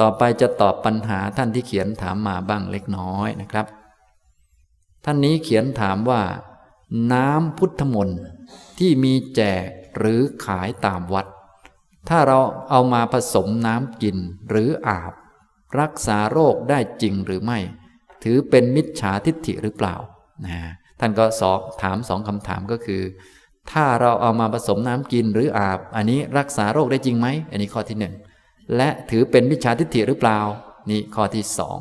ต่อไปจะตอบปัญหาท่านที่เขียนถามมาบ้างเล็กน้อยนะครับ ท่านนี้เขียนถามว่า น้ำพุทธมนต์ที่มีแจกหรือขายตามวัด ถ้าเราเอามาผสมน้ำกินหรืออาบ รักษาโรคได้จริงหรือไม่ ถือเป็นมิจฉาทิฏฐิหรือเปล่านะท่านก็สอบถามสองคำถามก็คือ ถ้าเราเอามาผสมน้ำกินหรืออาบ อันนี้รักษาโรคได้จริงไหมอันนี้ข้อที่หนึ่ง และถือเป็นมิจฉาทิฏฐิหรือเปล่า นี่ข้อที่สอง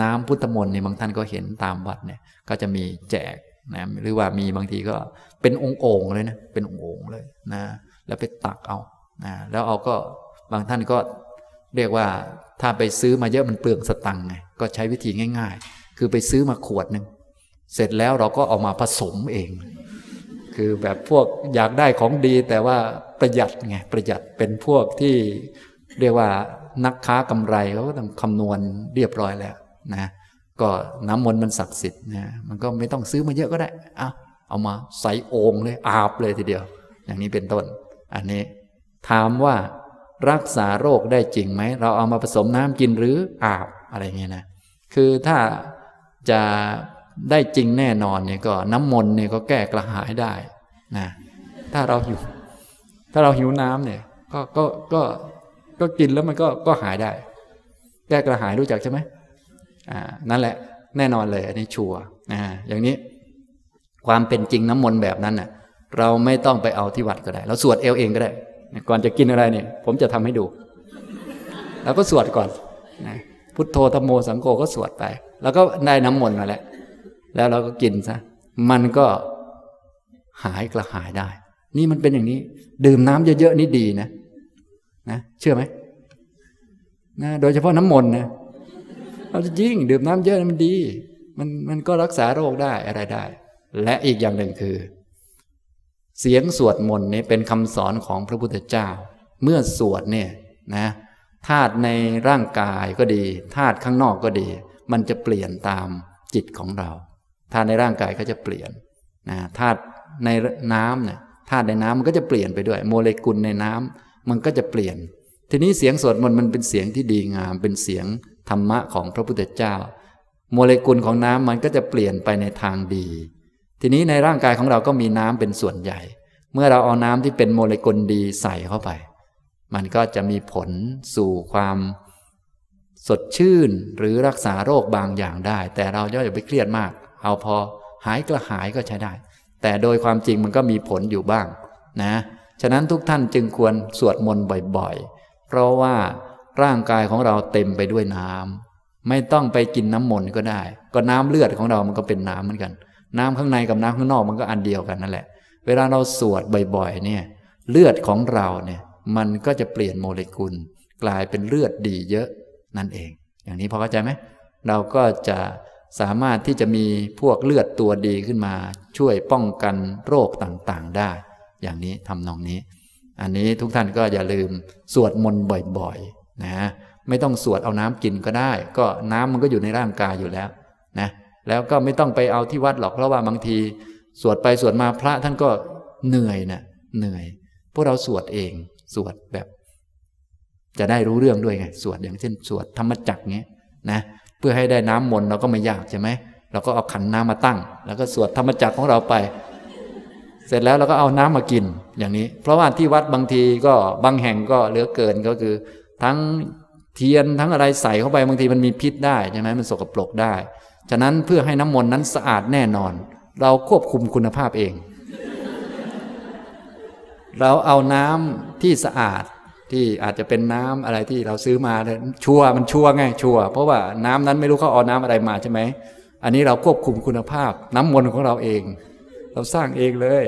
น้ำพุทธมนต์ในบางท่านก็เห็นตามวัดเนี่ยก็จะมีแจกนะหรือว่ามีบางทีก็เป็นองค์โอ่งเลยนะเป็นองค์โอ่งเลยนะแล้วไปตักเอานะแล้วเอาก็บางท่านก็เรียกว่าถ้าไปซื้อมาเยอะมันเปลืองสตังค์ไงก็ใช้วิธีง่าย ๆ คือไปซื้อมาขวดหนึ่งเสร็จแล้วเราก็เอามาผสมเอง คือแบบพวกอยากได้ของดีแต่ว่าประหยัดไงประหยัดเป็นพวกที่ เรียกว่านักค้ากำไรเขาก็ต้องคำนวณเรียบร้อยแล้วนะก็น้ำมนต์มันศักดิ์สิทธิ์นะมันก็ไม่ต้องซื้อมาเยอะก็ได้เอาเอามาใส่โอ่งเลยอาบเลยทีเดียว อย่างนี้เป็นต้น อันนี้ ถามว่ารักษาโรคได้จริงไหม เราเอามาผสมน้ำกินหรืออาบอะไรเงี้ยนะ คือถ้าจะได้จริงแน่นอนเนี่ยก็น้ำมนต์เนี่ยก็แก้กระหายได้นะถ้าเราหิวถ้าเราหิวน้ำเนี่ยก็ก็ก็ ก็กินแล้วมันก็ก็หายได้ แก้กระหายรู้จักใช่ไหมอ่านั่นแหละ แน่นอนเลย อันนี้ชัวร์อ่าอย่างนี้ ความเป็นจริงน้ำมนต์แบบนั้นน่ะ เราไม่ต้องไปเอาที่วัดก็ได้ เราสวดเอวเองก็ได้ ก่อนจะกินอะไรเนี่ย ผมจะทำให้ดู แล้วก็สวดก่อนนะพุทโธธรมโมสังโฆก็สวดไป แล้วก็ได้น้ำมนต์มาแล้วแล้วเราก็กินซะมันก็หายกระหายได้ นี่มันเป็นอย่างนี้ ดื่มน้ำเยอะๆนี่ดีนะ นะเชื่อไหมนะโดยเฉพาะน้ำมนต์นะเราจะยิ่งดื่มน้ำเยอะมันดี มันมันก็รักษาโรคได้อะไรได้ และอีกอย่างหนึ่งคือ เสียงสวดมนต์นี่เป็นคำสอนของพระพุทธเจ้า เมื่อสวดเนี่ยนะธาตุในร่างกายก็ดีธาตุข้างนอกก็ดี มันจะเปลี่ยนตามจิตของเราธาตุในร่างกายก็จะเปลี่ยนนะธาตุในน้ำเนี่ยธาตุในน้ำมันก็จะเปลี่ยนไปด้วย โมเลกุลในน้ำ มันก็จะเปลี่ยน ทีนี้เสียงสวดมนต์มันเป็นเสียงที่ดีงาม เป็นเสียงธรรมะของพระพุทธเจ้า โมเลกุลของน้ำมันก็จะเปลี่ยนไปในทางดี ทีนี้ในร่างกายของเราก็มีน้ำเป็นส่วนใหญ่ เมื่อเราเอาน้ำที่เป็นโมเลกุลดีใส่เข้าไป มันก็จะมีผลสู่ความสดชื่นหรือรักษาโรคบางอย่างได้ แต่เราอย่าไปเครียดมาก เอาพอหายกระหายก็ใช้ได้ แต่โดยความจริงมันก็มีผลอยู่บ้างนะ ฉะนั้นทุกท่านจึงควรสวดมนต์บ่อยๆ เพราะว่าร่างกายของเราเต็มไปด้วยน้ำไม่ต้องไปกินน้ำมนต์ก็ได้ ก็น้ำเลือดของเรามันก็เป็นน้ำเหมือนกัน น้ำข้างในกับน้ำข้างนอกมันก็อันเดียวกันนั่นแหละ เวลาเราสวดบ่อยๆ เนี่ย เลือดของเราเนี่ยมันก็จะเปลี่ยนโมเลกุล กลายเป็นเลือดดีเยอะนั่นเอง อย่างนี้พอเข้าใจไหมเราก็จะสามารถที่จะมีพวกเลือดตัวดีขึ้นมา ช่วยป้องกันโรคต่างๆได้ อย่างนี้ทำนองนี้ อันนี้ทุกท่านก็อย่าลืมสวดมนต์บ่อยๆนะไม่ต้องสวดเอาน้ำกินก็ได้ ก็น้ำมันก็อยู่ในร่างกายอยู่แล้วนะแล้วก็ไม่ต้องไปเอาที่วัดหรอกเพราะว่าบางที สวดไปสวดมาพระท่านก็เหนื่อยนะเหนื่อย พวกเราสวดเองสวดแบบ จะได้รู้เรื่องด้วยไงสวดอย่างเช่น สวดธรรมจักรเงี้ยนะเพื่อให้ได้น้ำมนต์เราก็ไม่ยากใช่ไหมเราก็เอาขันน้ำมาตั้ง แล้วก็สวดธรรมจักรของเราไป เสร็จแล้วเราก็เอาน้ำมากินอย่างนี้ เพราะว่าที่วัดบางทีก็บางแห่งก็เหลือเกินก็คือ ทั้งเทียนทั้งอะไรใส่เข้าไปบางทีมันมีพิษได้ใช่ไหมมันสกปรกได้ ฉะนั้นเพื่อให้น้ำมนต์นั้นสะอาดแน่นอน เราควบคุมคุณภาพเอง เราเอาน้ำที่สะอาดที่อาจจะเป็นน้ำอะไรที่เราซื้อมาชัวมันชัวไงชัวเพราะว่าน้ำนั้นไม่รู้เขาเอาน้ำอะไรมาใช่ไหมอันนี้เราควบคุมคุณภาพ น้ำมนต์ของเราเอง เราสร้างเองเลย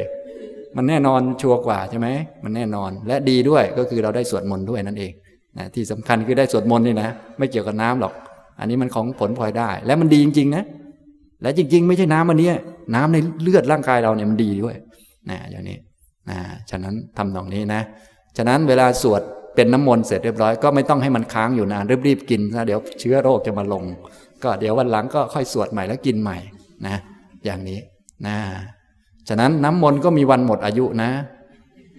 มันแน่นอนชัวร์กว่าใช่ไหมมันแน่นอนและดีด้วยก็คือเราได้สวดมนต์ด้วยนั่นเองนะที่สำคัญคือได้สวดมนต์นี่นะไม่เกี่ยวกับน้ำหรอก อันนี้มันของผลพลอยได้ และมันดีจริงๆนะและจริง ๆ ไม่ใช่น้ำอันนี้น้ำในเลือดร่างกายเราเนี่ยมันดีด้วยนะอย่างนี้นะฉะนั้นทำตรงนี้นะ ฉะนั้นเวลาสวดเป็นน้ำมนต์เสร็จเรียบร้อยก็ไม่ต้องให้มันค้างอยู่นานรีบๆกินนะเดี๋ยวเชื้อโรคจะมาลง ก็เดี๋ยววันหลังก็ค่อยสวดใหม่แล้วกินใหม่นะ อย่างนี้นะ ฉะนั้นน้ำมนต์ก็มีวันหมดอายุนะ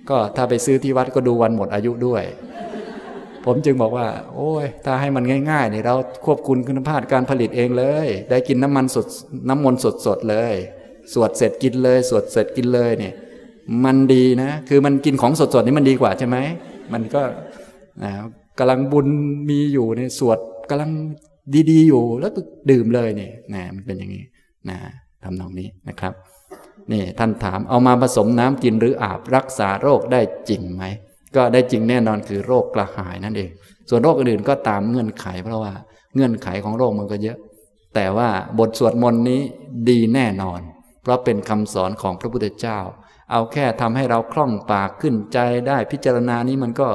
ก็ถ้าไปซื้อที่วัดก็ดูวันหมดอายุด้วย ผมจึงบอกว่า โอ้ย ถ้าให้มันง่ายๆเนี่ยเราควบคุมคุณภาพการผลิตเองเลย ได้กินน้ำมันสดน้ำมนต์สดๆเลย สวดเสร็จกินเลย สวดเสร็จกินเลยเนี่ย มันดีนะ คือมันกินของสดๆนี่มันดีกว่าใช่ไหมมันก็นะกำลังบุญมีอยู่ในสวดกำลังดีๆอยู่แล้วก็ดื่มเลยเนี่ยนะมันเป็นอย่างนี้นะทำนองนี้นะครับ นี่ท่านถามเอามาผสมน้ำกินหรืออาบรักษาโรคได้จริงไหม ก็ได้จริงแน่นอนคือโรคกระหายนั่นเอง ส่วนโรคอื่นๆก็ตามเงื่อนไข เพราะว่าเงื่อนไขของโรคมันก็เยอะ แต่ว่าบทสวดมนต์นี้ดีแน่นอน เพราะเป็นคำสอนของพระพุทธเจ้า เอาแค่ทำให้เราคล่องปากขึ้นใจได้พิจารณานี้มันก็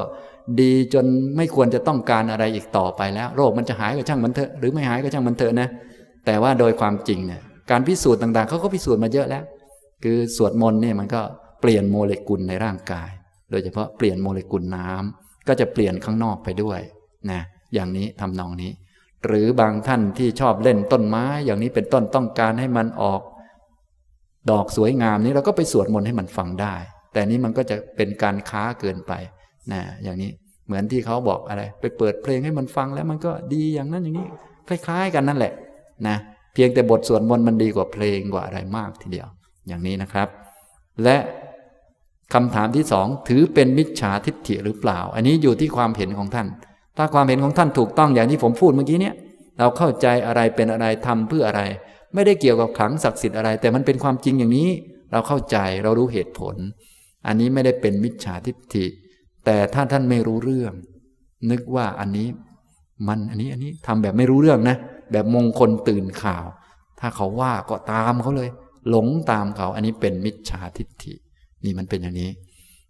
ดีจนไม่ควรจะต้องการอะไรอีกต่อไปแล้ว โรคมันจะหายก็ช่างมันเถอะหรือไม่หายก็ช่างมันเถอะนะ แต่ว่าโดยความจริงเนี่ยการพิสูจน์ต่างๆเขาก็พิสูจน์มาเยอะแล้ว คือสวดมนต์เนี่ยมันก็เปลี่ยนโมเลกุลในร่างกาย โดยเฉพาะเปลี่ยนโมเลกุลน้ำก็จะเปลี่ยนข้างนอกไปด้วยนะอย่างนี้ทำนองนี้ หรือบางท่านที่ชอบเล่นต้นไม้ อย่างนี้เป็นต้นต้องการให้มันออก ดอกสวยงามนี้เราก็ไปสวดมนต์ให้มันฟังได้ แต่นี้มันก็จะเป็นการค้าเกินไปนะอย่างนี้เหมือนที่เขาบอกอะไร ไปเปิดเพลงให้มันฟังแล้วมันก็ดีอย่างนั้นอย่างนี้ คล้าย ๆ กันนั่นแหละนะเพียงแต่บทสวดมนต์มันดีกว่าเพลงกว่าอะไรมากทีเดียว อย่างนี้นะครับ และคำถามที่สองถือเป็นมิจฉาทิฏฐิหรือเปล่า อันนี้อยู่ที่ความเห็นของท่าน ถ้าความเห็นของท่านถูกต้องอย่างที่ผมพูดเมื่อกี้เนี่ย เราเข้าใจอะไรเป็นอะไรทำเพื่ออะไร ไม่ได้เกี่ยวกับขลังศักดิ์สิทธิ์อะไร แต่มันเป็นความจริงอย่างนี้ เราเข้าใจเรารู้เหตุผล อันนี้ไม่ได้เป็นมิจฉาทิฏฐิ แต่ถ้าท่านไม่รู้เรื่อง นึกว่าอันนี้มันอันนี้อันนี้ทำแบบไม่รู้เรื่องนะ แบบมงคลตื่นข่าว ถ้าเขาว่าก็ตามเขาเลย หลงตามเขา อันนี้เป็นมิจฉาทิฏฐิ นี่มันเป็นอย่างนี้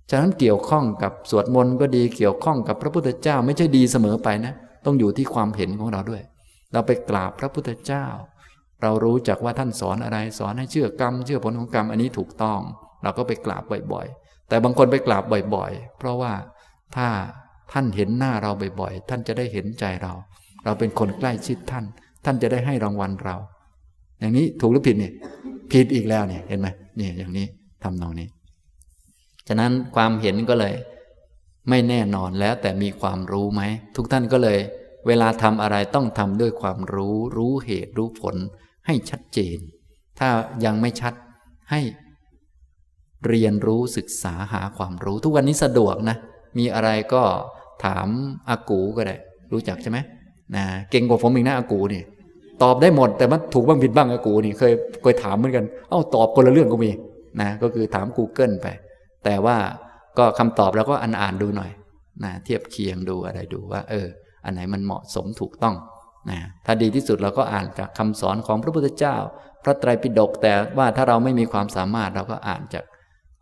ฉะนั้นเกี่ยวข้องกับสวดมนต์ก็ดีเกี่ยวข้องกับพระพุทธเจ้าไม่ใช่ดีเสมอไปนะ ต้องอยู่ที่ความเห็นของเราด้วย เราไปกราบพระพุทธเจ้า เรารู้จักว่าท่านสอนอะไรสอนให้เชื่อกรรม เชื่อผลของกรรมอันนี้ถูกต้อง เราก็ไปกราบบ่อยๆ แต่บางคนไปกราบบ่อย ๆ เพราะว่าถ้าท่านเห็นหน้าเราบ่อยๆ ท่านจะได้เห็นใจเรา เราเป็นคนใกล้ชิดท่าน ท่านจะได้ให้รางวัลเรา อย่างนี้ถูกหรือผิดเนี่ย ผิดอีกแล้วเนี่ยเห็นไหมเนี่ยอย่างนี้ทำนองนี้ ฉะนั้นความเห็นก็เลย ไม่แน่นอนแล้วแต่มีความรู้ไหม ทุกท่านก็เลย เวลาทำอะไรต้องทำด้วยความรู้ รู้เหตุรู้ผล ให้ชัดเจน ถ้ายังไม่ชัดให้เรียนรู้ศึกษาหาความรู้ ทุกวันนี้สะดวกนะ มีอะไรก็ถามอากูก็ได้ รู้จักใช่ไหมนะเก่งกว่าผมอีกนะอากูนี่ ตอบได้หมด แต่มันถูกบ้างผิดบ้างอากูนี่เคยเคยถามเหมือนกัน เอ้าตอบคนละเรื่องก็มีนะก็คือถาม Google ไป แต่ว่าก็คำตอบเราก็อ่านอ่านดูหน่อยนะเทียบเคียงดูอะไรดูว่า เออ อันไหนมันเหมาะสมถูกต้องนะถ้าดีที่สุดเราก็อ่านจากคำสอนของพระพุทธเจ้า พระไตรปิฎกแต่ว่าถ้าเราไม่มีความสามารถเราก็อ่านจาก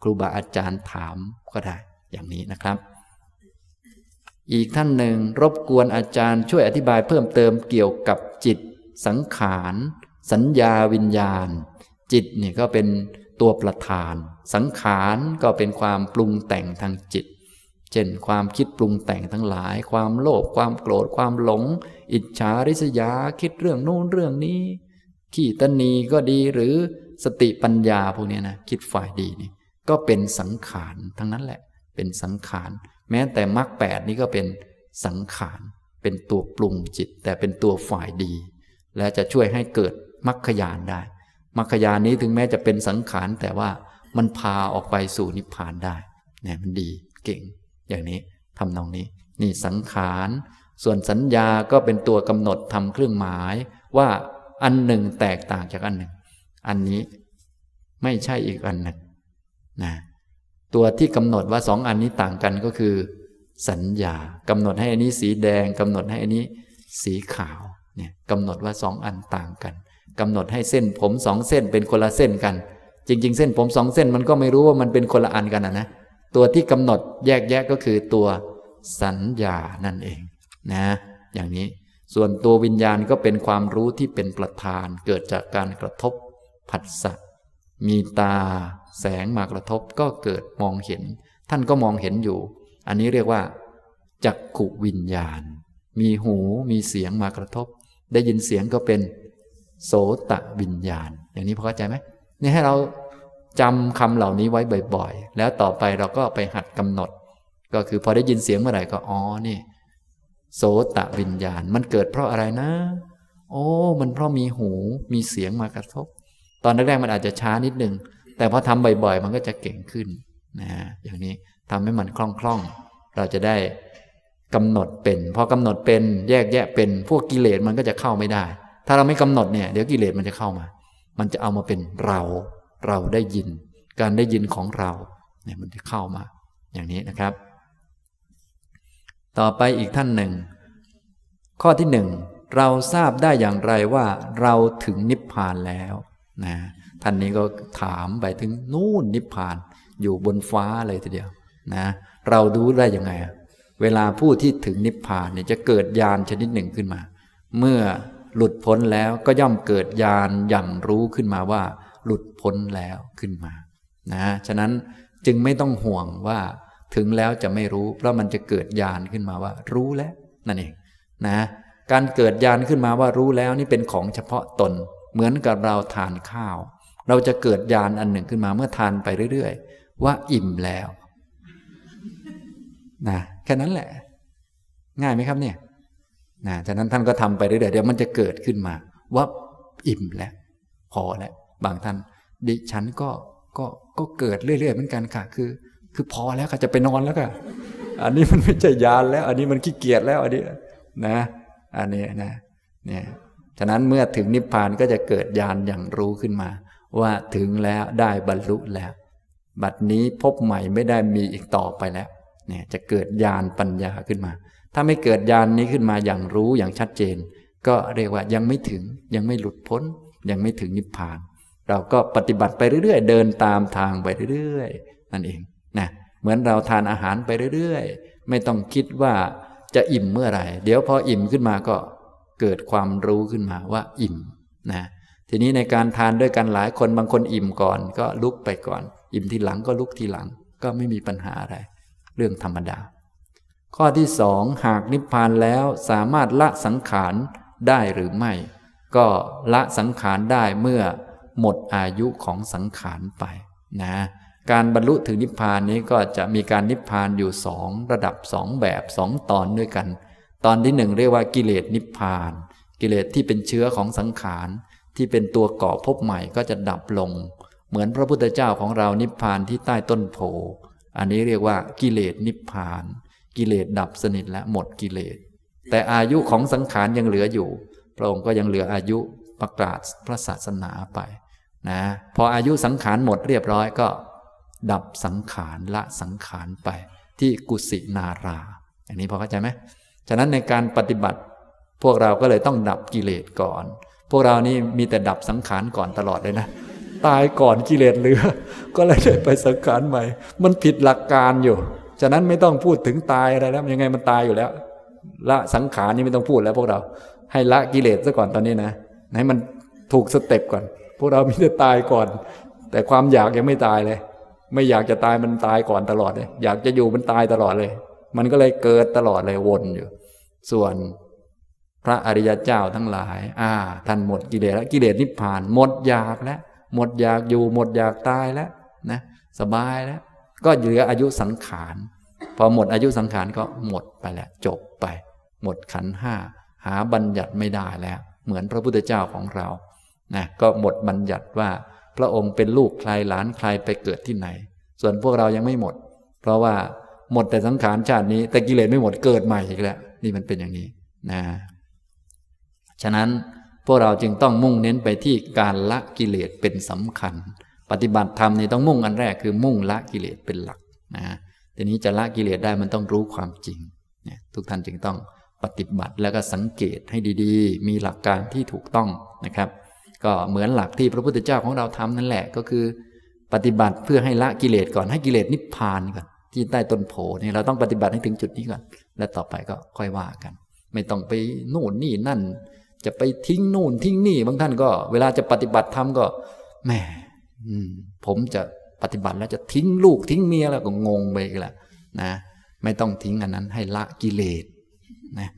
ครูบาอาจารย์ถามก็ได้อย่างนี้นะครับ อีกท่านหนึ่งรบกวนอาจารย์ช่วยอธิบายเพิ่มเติมเกี่ยวกับจิต สังขาร สัญญาวิญญาณ จิตนี่ก็เป็นตัวประธาน สังขารก็เป็นความปรุงแต่งทางจิต เช่นความคิดปรุงแต่งทั้งหลาย ความโลภความโกรธความหลง อิจฉาริษยาคิดเรื่องโน้นเรื่องนี้ ขี้ตนีก็ดีหรือสติปัญญาพวกนี้นะคิดฝ่ายดีนี่ก็เป็นสังขารทั้งนั้นแหละ เป็นสังขาร แม้แต่มรรคแปดนี้ก็เป็นสังขาร เป็นตัวปรุงจิต แต่เป็นตัวฝ่ายดี และจะช่วยให้เกิดมรรคยานได้มรรคยานนี้ถึงแม้จะเป็นสังขารแต่ว่ามันพาออกไปสู่นิพพานได้เนี่ยมันดีเก่ง อย่างนี้ทำนองนี้ นี่สังขารส่วนสัญญาก็เป็นตัวกำหนดทำเครื่องหมาย ว่าอันหนึ่งแตกต่างจากอันหนึ่ง อันนี้ไม่ใช่อีกอันหนึ่งนะตัวที่กำหนดว่าสองอันนี้ต่างกันก็คือ สัญญากำหนดให้อันนี้สีแดงกำหนดให้อันนี้ สีขาว เนี่ยกำหนดว่าสองอันต่างกันกำหนดให้เส้นผมสองเส้นเป็นคนละเส้นกัน จริง ๆ เส้นผมสองเส้นมันก็ไม่รู้ว่ามันเป็นคนละอันกันนะนะตัวที่กำหนดแยกแยะก็คือตัวสัญญานั่นเองนะ อย่างนี้ส่วนตัววิญญาณก็เป็นความรู้ที่เป็นประธานเกิดจากการกระทบผัสสะมีตาแสงมากระทบก็เกิดมองเห็น ท่านก็มองเห็นอยู่ อันนี้เรียกว่าจักขุวิญญาณ มีหูมีเสียงมากระทบ ได้ยินเสียงก็เป็นโสตะวิญญาณ อย่างนี้พอเข้าใจไหมนี่ให้เราจำคำเหล่านี้ไว้บ่อยๆ แล้วต่อไปเราก็ไปหัดกำหนด ก็คือพอได้ยินเสียงเมื่อไหร่ก็อ๋อนี่ โสตะวิญญาณ มันเกิดเพราะอะไรนะ โอ้ มันเพราะมีหูมีเสียงมากระทบ ตอนแรกๆมันอาจจะช้านิดนึงแต่พอทำบ่อยๆ มันก็จะเก่งขึ้นนะอย่างนี้ทำให้มันคล่องๆ เราจะได้ กำหนดเป็น พอกำหนดเป็นแยกแยะเป็น พวกกิเลสมันก็จะเข้าไม่ได้ ถ้าเราไม่กำหนดเนี่ยเดี๋ยวกิเลสมันจะเข้ามา มันจะเอามาเป็นเรา เราได้ยิน การได้ยินของเราเนี่ยมันจะเข้ามา อย่างนี้นะครับ ต่อไปอีกท่านหนึ่ง ข้อที่หนึ่งเราทราบได้อย่างไรว่าเราถึงนิพพานแล้วนะท่านนี้ก็ถามไปถึงนู่นนิพพาน อยู่บนฟ้าเลยทีเดียวนะ เราดูได้ยังไง เวลาผู้ที่ถึงนิพพานเนี่ยจะเกิดญาณชนิดหนึ่งขึ้นมา เมื่อหลุดพ้นแล้วก็ย่อมเกิดญาณอย่างรู้ขึ้นมาว่า หลุดพ้นแล้วขึ้นมา นะ ฉะนั้นจึงไม่ต้องห่วงว่าถึงแล้วจะไม่รู้ เพราะมันจะเกิดญาณขึ้นมาว่า รู้แล้ว นั่นเองนะ การเกิดญาณขึ้นมาว่ารู้แล้วนี่เป็นของเฉพาะตน เหมือนกับเราทานข้าว เราจะเกิดญาณอันหนึ่งขึ้นมาเมื่อทานไปเรื่อย ๆ ว่าอิ่มแล้ว นะ แค่นั้นแหละ ง่ายไหมครับเนี่ยนะฉะนั้นท่านก็ทำไปเรื่อยๆเดี๋ยวมันจะเกิดขึ้นมา ว่าอิ่มแล้ว พอแล้วบางท่านดิฉันก็ก็ก็เกิดเรื่อยๆเหมือนกันค่ะ คือ คือพอแล้วค่ะจะไปนอนแล้วค่ะอันนี้มันไม่ใช่ยานแล้ว อันนี้มันขี้เกียจแล้วอันนี้นะ อันนี้นะเนี่ยฉะนั้นเมื่อถึงนิพพานก็จะเกิดญาณอย่างรู้ขึ้นมา ว่าถึงแล้วได้บรรลุแล้ว บัดนี้พบใหม่ไม่ได้มีอีกต่อไปแล้ว เนี่ยจะเกิดญาณปัญญาขึ้นมา ถ้าไม่เกิดญาณนนี้ขึ้นมาอย่างรู้อย่างชัดเจน ก็เรียกว่ายังไม่ถึงยังไม่หลุดพ้น ยังไม่ถึงนิพพาน เราก็ปฏิบัติไปเรื่อยๆ เดินตามทางไปเรื่อยๆ นั่นเองนะเหมือนเราทานอาหารไปเรื่อยๆ ไม่ต้องคิดว่าจะอิ่มเมื่อไหร่ เดี๋ยวพออิ่มขึ้นมาก็เกิดความรู้ขึ้นมาว่าอิ่มนะทีนี้ในการทานด้วยกันหลายคนบางคนอิ่มก่อน ก็ลุกไปก่อน อิ่มทีหลังก็ลุกทีหลัง ก็ไม่มีปัญหาอะไร เรื่องธรรมดา ข้อที่สองหากนิพพานแล้วสามารถละสังขารได้หรือไม่ ก็ละสังขารได้เมื่อหมดอายุของสังขารไปนะการบรรลุถึงนิพพานนี้ก็จะมีการนิพพานอยู่สองระดับสองแบบสองตอนด้วยกัน ตอนที่หนึ่งเรียกว่ากิเลสนิพพาน กิเลสที่เป็นเชื้อของสังขาร ที่เป็นตัวก่อภพใหม่ก็จะดับลง เหมือนพระพุทธเจ้าของเรานิพพานที่ใต้ต้นโพ อันนี้เรียกว่ากิเลสนิพพาน กิเลสดับสนิทและหมดกิเลส แต่อายุของสังขารยังเหลืออยู่ พระองค์ก็ยังเหลืออายุประกาศพระศาสนาไปนะพออายุสังขารหมดเรียบร้อยก็ ดับสังขารละสังขารไป ที่กุสินารา อย่างนี้พอเข้าใจไหมฉะนั้นในการปฏิบัติ พวกเราก็เลยต้องดับกิเลสก่อน พวกเรานี่มีแต่ดับสังขารก่อนตลอดเลยนะ ตายก่อนกิเลสเหลือ ก็เลยได้ไปสังขารใหม่ มันผิดหลักการอยู่ ฉะนั้นไม่ต้องพูดถึงตายอะไรแล้วยังไงมันตายอยู่แล้ว ละสังขารนี่ไม่ต้องพูดแล้วพวกเรา ให้ละกิเลสซะก่อนตอนนี้นะ ให้มันถูกสเต็ปก่อน พวกเรามีแต่ตายก่อน แต่ความอยากยังไม่ตายเลย ไม่อยากจะตายมันตายก่อนตลอดเลย อยากจะอยู่มันตายตลอดเลย มันก็เลยเกิดตลอดเลยวนอยู่ ส่วนพระอริยเจ้าทั้งหลาย อ่า ท่านหมดกิเลสแล้วกิเลสนิพพาน หมดอยากแล้ว หมดอยากอยู่หมดอยากตายแล้วนะสบายแล้ว ก็เหลืออายุสังขาร พอหมดอายุสังขารก็หมดไปแล้วจบไป หมดขันห้าหาบัญญัติไม่ได้แล้ว เหมือนพระพุทธเจ้าของเรานะก็หมดบัญญัติว่าพระองค์เป็นลูกใครหลานใครไปเกิดที่ไหน ส่วนพวกเรายังไม่หมด เพราะว่าหมดแต่สังขารชาตินี้ แต่กิเลสไม่หมดเกิดใหม่อีกแล้ว นี่มันเป็นอย่างนี้นะฉะนั้น พวกเราจึงต้องมุ่งเน้นไปที่การละกิเลสเป็นสำคัญ ปฏิบัติธรรมนี่ต้องมุ่งอันแรกคือมุ่งละกิเลสเป็นหลักนะทีนี้จะละกิเลสได้มันต้องรู้ความจริงเนี่ยทุกท่านจึงต้องปฏิบัติแล้วก็สังเกตให้ดีๆ มีหลักการที่ถูกต้องนะครับ ก็เหมือนหลักที่พระพุทธเจ้าของเราทำนั่นแหละก็คือ ปฏิบัติเพื่อให้ละกิเลสก่อนให้กิเลสนิพพานก่อนที่ใต้ต้นโพนี่เราต้องปฏิบัติให้ถึงจุดนี้ก่อน แล้วต่อไปก็ค่อยว่ากัน ไม่ต้องไปโน่นนี่นั่น จะไปทิ้งนู่นทิ้งนี่ บางท่านก็ เวลาจะปฏิบัติธรรมก็แหมผมจะปฏิบัติแล้วจะทิ้งลูกทิ้งเมียแล้วก็งงไปละนะไม่ต้องทิ้งอันนั้นให้ละกิเลสนะ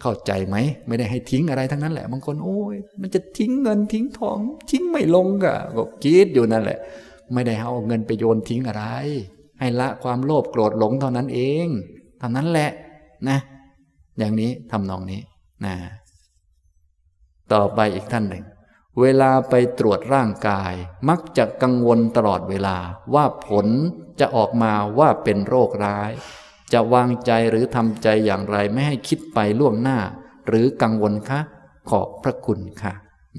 เข้าใจไหมไม่ได้ให้ทิ้งอะไรทั้งนั้นแหละบางคนโอ้ยมันจะทิ้งเงินทิ้งทอง ทิ้งไม่ลงก็ก็คิดอยู่นั่นแหละ ไม่ได้เอาเงินไปโยนทิ้งอะไร ให้ละความโลภโกรธหลงเท่านั้นเองเท่านั้นแหละนะ อย่างนี้ทำนองนี้นะ ต่อไปอีกท่านหนึ่ง เวลาไปตรวจร่างกาย มักจะกังวลตลอดเวลาว่าผลจะออกมาว่าเป็นโรคร้าย จะวางใจหรือทำใจอย่างไรไม่ให้คิดไปล่วงหน้า หรือกังวลคะขอบพระคุณค่ะ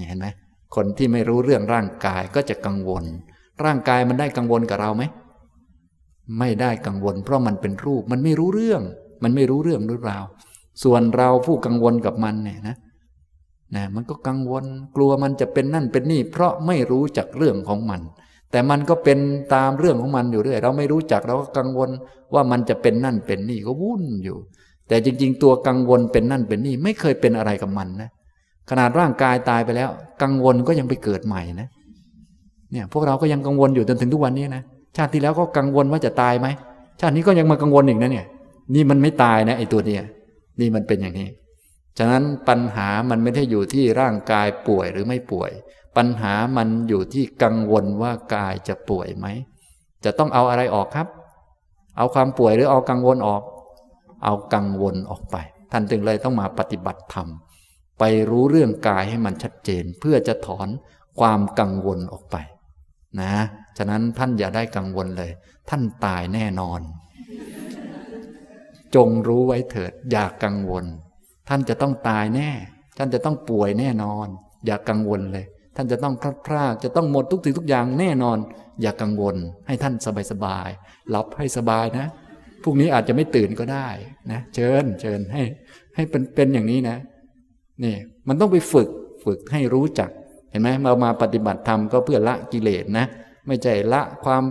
เห็นไหมคนที่ไม่รู้เรื่องร่างกายก็จะกังวล ร่างกายมันได้กังวลกับเราไหมไม่ได้กังวล เพราะมันเป็นรูปมันไม่รู้เรื่อง มันไม่รู้เรื่องหรือเปล่า ส่วนเราผู้กังวลกับมันเนี่ยนะ นะมันก็กังวลกลัวมันจะเป็นนั่นเป็นนี่ เพราะไม่รู้จักเรื่องของมัน แต่มันก็เป็นตามเรื่องของมันอยู่เรื่อยเราไม่รู้จักเราก็กังวลว่ามันจะเป็นนั่นเป็นนี่ก็วุ่นอยู่ แต่จริง ๆ ตัวกังวลเป็นนั่นเป็นนี่ ไม่เคยเป็นอะไรกับมันนะขนาดร่างกายตายไปแล้ว กังวลก็ยังไปเกิดใหม่นะเนี่ยพวกเราก็ยังกังวลอยู่จนถึงทุกวันนี้นะชาติที่แล้วก็กังวลว่าจะตายไหมชาตินี้ก็ยังมากังวลอีกนะเนี่ย นี่มันไม่ตายนะไอ้ตัวเนี้ยนี่มันเป็นอย่างนี้ ฉะนั้นปัญหามันไม่ได้อยู่ที่ร่างกายป่วยหรือไม่ป่วย ปัญหามันอยู่ที่กังวลว่ากายจะป่วยไหม จะต้องเอาอะไรออกครับ เอาความป่วยหรือเอากังวลออก เอากังวลออกไป ท่านจึงเลยต้องมาปฏิบัติธรรม ไปรู้เรื่องกายให้มันชัดเจน เพื่อจะถอนความกังวลออกไปนะ ฉะนั้นท่านอย่าได้กังวลเลย ท่านตายแน่นอน จงรู้ไว้เถิดอย่ากังวล ท่านจะต้องตายแน่ ท่านจะต้องป่วยแน่นอน อย่ากังวลเลย ท่านจะต้องพลาดพลาดจะต้องหมดทุกสิ่งทุกอย่างแน่นอน อย่ากังวล ให้ท่านสบายสบายหลับให้สบายนะพรุ่งนี้อาจจะไม่ตื่นก็ได้นะเชิญเชิญให้ ให้เป็นเป็นอย่างนี้นะนี่มันต้องไปฝึกฝึกให้รู้จัก เห็นไหมเรามาปฏิบัติธรรมก็เพื่อละกิเลสนะ ไม่ใช่ละความ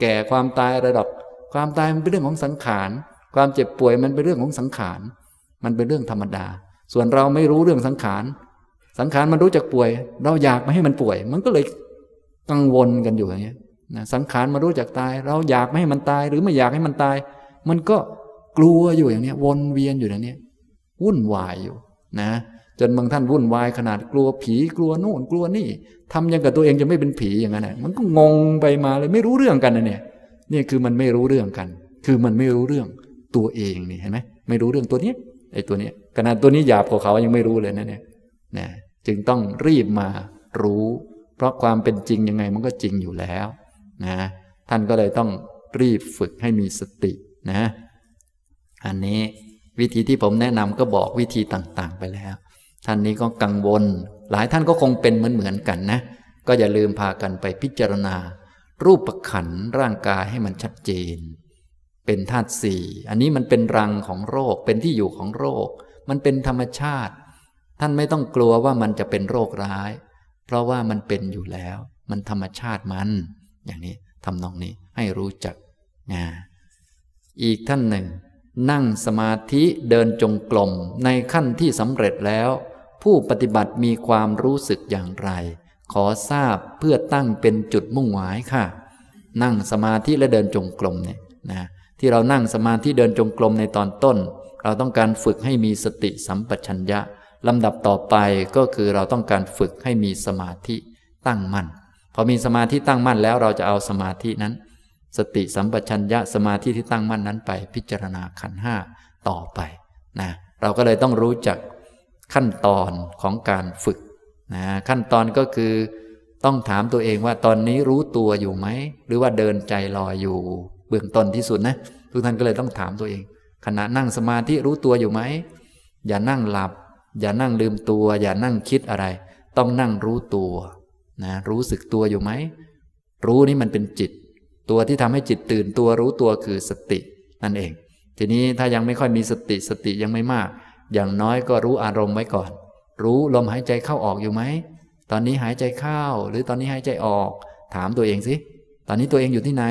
แก่ความตายระดับ ความตายมันเป็นเรื่องของสังขาร ความเจ็บป่วยมันเป็นเรื่องของสังขาร มันเป็นเรื่องธรรมดา ส่วนเราไม่รู้เรื่องสังขาร สังขารมันรู้จักป่วย เราอยากไม่ให้มันป่วย มันก็เลยกังวลกันอยู่อย่างนี้ยนะสังขารมารู้จักตาย เราอยากไม่ให้มันตาย หรือไม่อยากให้มันตาย มันก็กลัวอยู่อย่างเนี้ย วนเวียนอยู่อย่างเนี้ยวุ่นวายอยู่ นะ จนบางท่านวุ่นวายขนาดกลัวผีกลัวโน่นกลัวนี่ทำยังกับตัวเองจะไม่เป็นผีอย่างนั้นมันก็งงไปมาเลยไม่รู้เรื่องกันนะเนี่ยนี่คือมันไม่รู้เรื่องกัน คือมันไม่รู้เรื่องตัวเองนี่เห็นไหมไม่รู้เรื่องตัวนี้ ไอ้ตัวนี้ขนาดตัวนี้หยาบกว่าเขายังไม่รู้เลยนะเนี่ยนะจึงต้องรีบมารู้ เพราะความเป็นจริงยังไงมันก็จริงอยู่แล้วนะท่านก็เลยต้องรีบฝึกให้มีสตินะ อันนี้วิธีที่ผมแนะนำก็บอกวิธีต่างๆไปแล้ว ท่านนี้ก็กังวล หลายท่านก็คงเป็นเหมือนเหมือนกันนะ ก็อย่าลืมพากันไปพิจารณา รูปประขันร่างกายให้มันชัดเจน เป็นธาตุสี่อันนี้มันเป็นรังของโรคเป็นที่อยู่ของโรค มันเป็นธรรมชาติ ท่านไม่ต้องกลัวว่ามันจะเป็นโรคร้าย เพราะว่ามันเป็นอยู่แล้ว มันธรรมชาติมัน อย่างนี้ทำนองนี้ให้รู้จักนะอีกท่านหนึ่ง นั่งสมาธิเดินจงกรมในขั้นที่สำเร็จแล้ว ผู้ปฏิบัติมีความรู้สึกอย่างไร ขอทราบเพื่อตั้งเป็นจุดมุ่งหมายค่ะ นั่งสมาธิและเดินจงกรมเนี่ยนะ ที่เรานั่งสมาธิเดินจงกรมในตอนต้น เราต้องการฝึกให้มีสติสัมปชัญญะลำดับต่อไปก็คือเราต้องการฝึกให้มีสมาธิตั้งมั่น พอมีสมาธิตั้งมั่นแล้วเราจะเอาสมาธินั้น สติสัมปชัญญะสมาธิที่ตั้งมั่นนั้นไปพิจารณาขันห้าต่อไปนะเราก็เลยต้องรู้จักขั้นตอนของการฝึกนะขั้นตอนก็คือ ต้องถามตัวเองว่าตอนนี้รู้ตัวอยู่ไหม หรือว่าเดินใจลอยอยู่ เบื้องต้นที่สุดนะ ทุกท่านก็เลยต้องถามตัวเอง ขณะนั่งสมาธิรู้ตัวอยู่ไหม อย่านั่งหลับ อย่านั่งลืมตัว อย่านั่งคิดอะไร ต้องนั่งรู้ตัวนะรู้สึกตัวอยู่ไหม รู้นี่มันเป็นจิต ตัวที่ทำให้จิตตื่นตัวรู้ตัวคือสตินั่นเอง ทีนี้ถ้ายังไม่ค่อยมีสติสติยังไม่มาก อย่างน้อยก็รู้อารมณ์ไว้ก่อน รู้ลมหายใจเข้าออกอยู่ไหมตอนนี้หายใจเข้า หรือตอนนี้หายใจออก ถามตัวเองสิตอนนี้ตัวเองอยู่ที่ไหน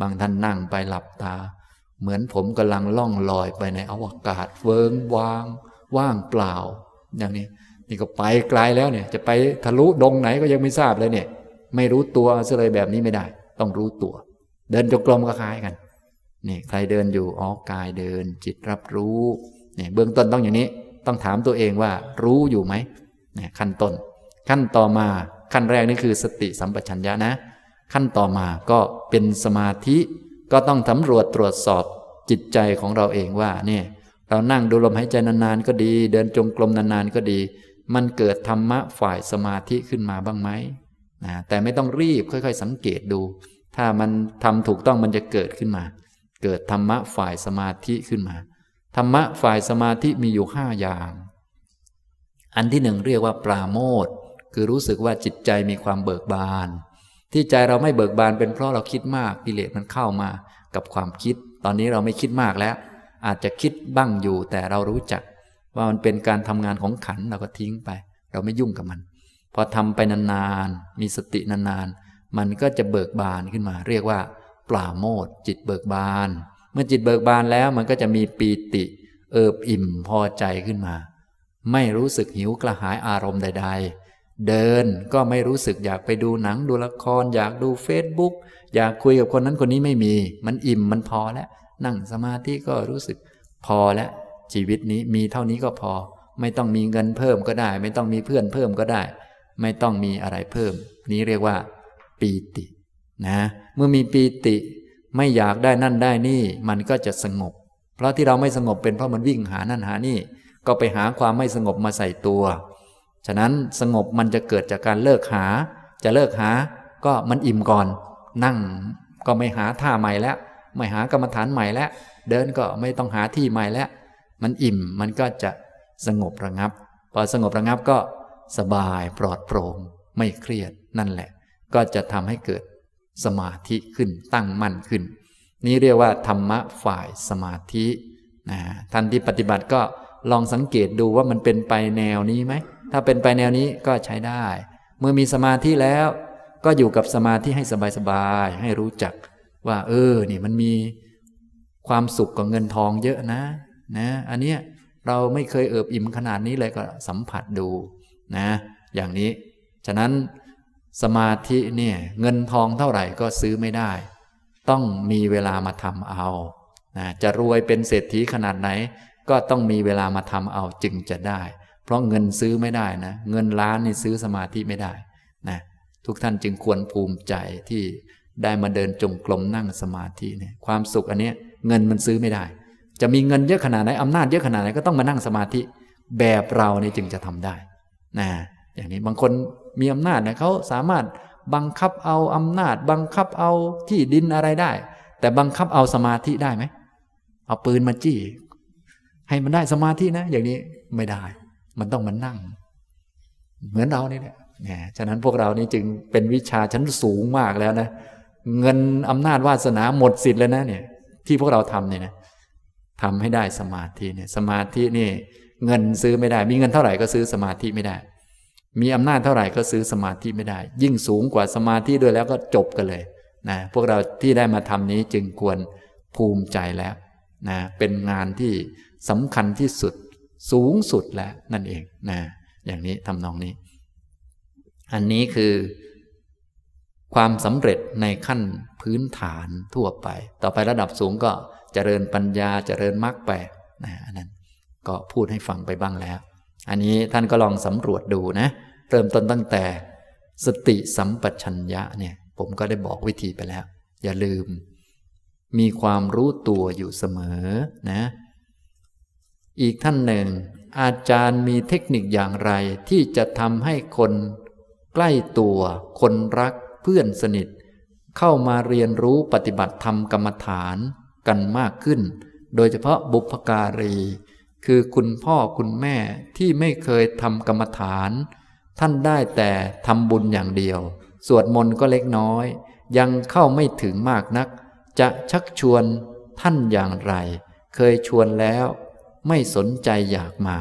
บางท่านนั่งไปหลับตา เหมือนผมกำลังล่องลอยไปในอวกาศเฟิงว่าง ว่างเปล่า อย่างนี้ นี่ก็ไปไกลแล้วเนี่ย จะไปทะลุดงไหนก็ยังไม่ทราบเลยเนี่ย ไม่รู้ตัวซะเลยแบบนี้ไม่ได้ ต้องรู้ตัว เดินจงกรมก็คล้ายกันนี่ใครเดินอยู่อ๋อกายเดิน จิตรับรู้เนี่ยเบื้องต้นต้องอย่างนี้ ต้องถามตัวเองว่า รู้อยู่ไหมเนี่ยขั้นต้น ขั้นต่อมาขั้นแรกนี่คือสติสัมปชัญญะนะ ขั้นต่อมาก็เป็นสมาธิ ก็ต้องสำรวจตรวจสอบจิตใจของเราเองว่าเนี่ยเรานั่งดูลมหายใจนานๆก็ดี เดินจงกรมนานๆก็ดี มันเกิดธรรมะฝ่ายสมาธิขึ้นมาบ้างไหมนะแต่ไม่ต้องรีบค่อย ๆ สังเกตดู ถ้ามันทำถูกต้องมันจะเกิดขึ้นมา เกิดธรรมะฝ่ายสมาธิขึ้นมา ธรรมะฝ่ายสมาธิมีอยู่ห้าอย่าง อันที่หนึ่งเรียกว่าปราโมทคือรู้สึกว่าจิตใจมีความเบิกบาน ที่ใจเราไม่เบิกบานเป็นเพราะเราคิดมากกิเลสมันเข้ามากับความคิด ตอนนี้เราไม่คิดมากแล้ว อาจจะคิดบ้างอยู่แต่เรารู้จัก ว่ามันเป็นการทำงานของขันเราก็ทิ้งไป เราไม่ยุ่งกับมัน พอทำไปนานๆมีสตินานๆมันก็จะเบิกบานขึ้นมา เรียกว่าปราโมทย์จิตเบิกบาน เมื่อจิตเบิกบานแล้วมันก็จะมีปีติ เอิบอิ่มพอใจขึ้นมา ไม่รู้สึกหิวกระหายอารมณ์ใด ๆ เดินก็ไม่รู้สึกอยากไปดูหนังดูละคร อยากดูเฟซบุ๊กอยากคุยกับคนนั้นคนนี้ไม่มี มันอิ่มมันพอแล้วนั่งสมาธิก็รู้สึกพอแล้วชีวิตนี้มีเท่านี้ก็พอ ไม่ต้องมีเงินเพิ่มก็ได้ ไม่ต้องมีเพื่อนเพิ่มก็ได้ ไม่ต้องมีอะไรเพิ่ม นี้เรียกว่า ปีติ นะ เมื่อมีปีติ ไม่อยากได้นั่นได้นี่ มันก็จะสงบ เพราะที่เราไม่สงบเป็นเพราะมันวิ่งหานั่นหานี่ ก็ไปหาความไม่สงบมาใส่ตัว ฉะนั้นสงบมันจะเกิดจากการเลิกหา จะเลิกหา ก็มันอิ่มก่อน นั่งก็ไม่หาท่าใหม่แล้ว ไม่หากรรมฐานใหม่แล้ว เดินก็ไม่ต้องหาที่ใหม่แล้ว มันอิ่มมันก็จะสงบระงับ พอสงบระงับก็สบายปลอดโปร่งไม่เครียดนั่นแหละ ก็จะทำให้เกิดสมาธิขึ้นตั้งมั่นขึ้น นี้เรียกว่าธรรมะฝ่ายสมาธินะท่านที่ปฏิบัติก็ลองสังเกตดูว่ามันเป็นไปแนวนี้ไหม ถ้าเป็นไปแนวนี้ก็ใช้ได้ เมื่อมีสมาธิแล้ว ก็อยู่กับสมาธิให้สบายๆให้รู้จักว่า เออ นี่มันมีความสุขกับเงินทองเยอะนะ นะ อันเนี้ยเราไม่เคยเอิบอิ่มขนาดนี้เลยก็สัมผัสดูนะ อย่างนี้ ฉะนั้นสมาธิเนี่ยเงินทองเท่าไหร่ก็ซื้อไม่ได้ ต้องมีเวลามาทำเอานะจะรวยเป็นเศรษฐีขนาดไหน ก็ต้องมีเวลามาทำเอาจึงจะได้ เพราะเงินซื้อไม่ได้นะ เงินล้านนี่ซื้อสมาธิไม่ได้นะทุกท่านจึงควรภูมิใจที่ได้มาเดินจงกรมนั่งสมาธิเนี่ยความสุขอันนี้เงินมันซื้อไม่ได้ จะมีเงินเยอะขนาดไหนอำนาจเยอะขนาดไหนก็ต้องมานั่งสมาธิแบบเรานี่จึงจะทำได้นะอย่างนี้บางคนมีอำนาจนี่ยเขาสามารถบังคับเอาอำนาจ บังคับเอาที่ดินอะไรได้ แต่บังคับเอาสมาธิได้ไหมเอาปืนมาจี้ ให้มันได้สมาธินะ อย่างนี้ไม่ได้ มันต้องมานั่ง เหมือนเรานี่แหละเนี่ยฉะนั้นพวกเรานี่จึงเป็นวิชาชั้นสูงมากแล้วนะ เงินอำนาจวาสนาหมดสิทธิ์แล้วนะเนี่ย ที่พวกเราทำเนี่ยนะทำให้ได้สมาธิเนี่ย สมาธินี่ เงินซื้อไม่ได้ มีเงินเท่าไหร่ก็ซื้อสมาธิไม่ได้ มีอำนาจเท่าไหร่ก็ซื้อสมาธิไม่ได้ ยิ่งสูงกว่าสมาธิด้วยแล้วก็จบกันเลยนะพวกเราที่ได้มาทำนี้จึงควรภูมิใจแล้วนะเป็นงานที่สำคัญที่สุด สูงสุดแล้วนั่นเองนะอย่างนี้ทำนองนี้ อันนี้คือความสำเร็จในขั้นพื้นฐานทั่วไป ต่อไประดับสูงก็เจริญปัญญาเจริญมรรคไปนะอันนั้นก็พูดให้ฟังไปบ้างแล้ว อันนี้ท่านก็ลองสำรวจดูนะ เริ่มต้นตั้งแต่สติสัมปชัญญะเนี่ย ผมก็ได้บอกวิธีไปแล้ว อย่าลืม มีความรู้ตัวอยู่เสมอนะ อีกท่านหนึ่ง อาจารย์มีเทคนิคอย่างไรที่จะทำให้คนใกล้ตัว คนรักเพื่อนสนิท เข้ามาเรียนรู้ปฏิบัติธรรมกรรมฐานกันมากขึ้น โดยเฉพาะบุพการี คือคุณพ่อคุณแม่ที่ไม่เคยทำกรรมฐาน ท่านได้แต่ทำบุญอย่างเดียว สวดมนต์ก็เล็กน้อย ยังเข้าไม่ถึงมากนัก จะชักชวนท่านอย่างไร เคยชวนแล้ว ไม่สนใจอยากมา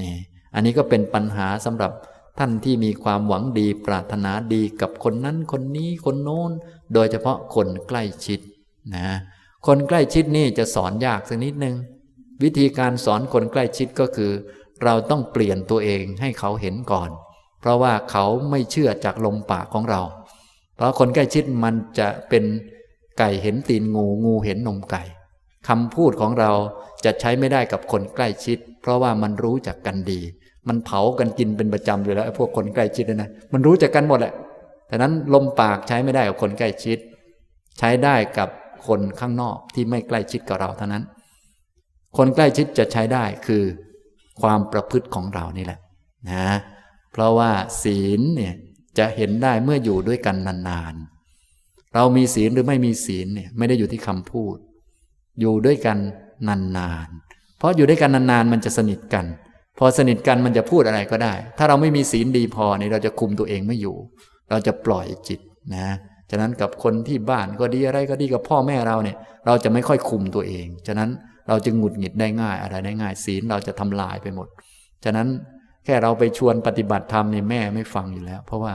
นี่อันนี้ก็เป็นปัญหาสำหรับท่านที่มีความหวังดีปรารถนาดีกับคนนั้นคนนี้คนโน้น โดยเฉพาะคนใกล้ชิดนะคนใกล้ชิดนี่จะสอนยากสักนิดนึง วิธีการสอนคนใกล้ชิดก็คือ เราต้องเปลี่ยนตัวเองให้เขาเห็นก่อน เพราะว่าเขาไม่เชื่อจากลมปากของเรา เพราะคนใกล้ชิดมันจะเป็นไก่เห็นตีนงูงูเห็นนมไก่ คำพูดของเราจะใช้ไม่ได้กับคนใกล้ชิด เพราะว่ามันรู้จักกันดี มันเผากันกินเป็นประจำอยู่แล้วพวกคนใกล้ชิดนะมันรู้จักกันหมดแหละแต่นั้นลมปากใช้ไม่ได้กับคนใกล้ชิด ใช้ได้กับคนข้างนอกที่ไม่ใกล้ชิดกับเราเท่านั้น คนใกล้ชิดจะใช้ได้คือ ความประพฤติของเรานี่แหละนะเพราะว่าศีลเนี่ยจะเห็นได้เมื่ออยู่ด้วยกันนานๆเรามีศีลหรือไม่มีศีลเนี่ยไม่ได้อยู่ที่คำพูด อยู่ด้วยกันนานๆ เพราะอยู่ด้วยกันนานๆ มันจะสนิทกัน พอสนิทกันมันจะพูดอะไรก็ได้ ถ้าเราไม่มีศีลดีพอเนี่ยเราจะคุมตัวเองไม่อยู่ เราจะปล่อยจิตนะ ฉะนั้นกับคนที่บ้านก็ดีอะไรก็ดีกับพ่อแม่เราเนี่ย เราจะไม่ค่อยคุมตัวเอง ฉะนั้นเราจะหงุดหงิดได้ง่ายอะไรได้ง่าย ศีลเราจะทำลายไปหมด ฉะนั้นแค่เราไปชวนปฏิบัติธรรมเนี่ยแม่ไม่ฟังอยู่แล้ว เพราะว่า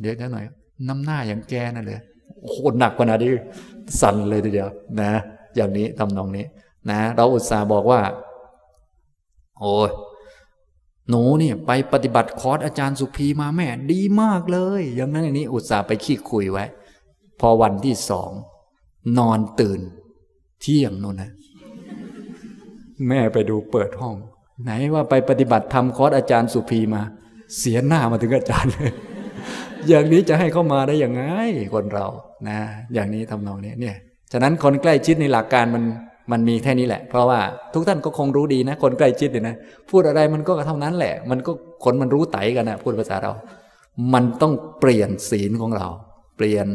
เดี๋ยวหน่อยน้ำหน้าอย่างแกนั่นเลย โคตรหนักกว่านั้นดิสั่นเลยทีเดียว นะ อย่างนี้ทำนองนี้ นะ เราอุตส่าห์บอกว่า โอ้ยหนูเนี่ยไปปฏิบัติคอร์สอาจารย์สุภีมาแม่ ดีมากเลย อย่างนั้นอย่างนี้อุตส่าห์ไปขี้คุยไว้ พอวันที่สองนอนตื่น เที่ยงนู่นนะ แม่ไปดูเปิดห้อง ไหนว่าไปปฏิบัติธรรมคอร์สอาจารย์สุภีมา เสียหน้ามาถึงอาจารย์เลย อย่างนี้จะให้เข้ามาได้ยังไงคนเรานะ อย่างนี้ทำนองนี้เนี่ยฉะนั้นคนใกล้ชิดในหลักการมันมันมีแค่นี้แหละ เพราะว่าทุกท่านก็คงรู้ดีนะ คนใกล้ชิดเนี่ยนะพูดอะไรมันก็เท่านั้นแหละ มันก็คนมันรู้ไตกันนะพูดภาษาเรา มันต้องเปลี่ยนศีลของเรา เปลี่ยน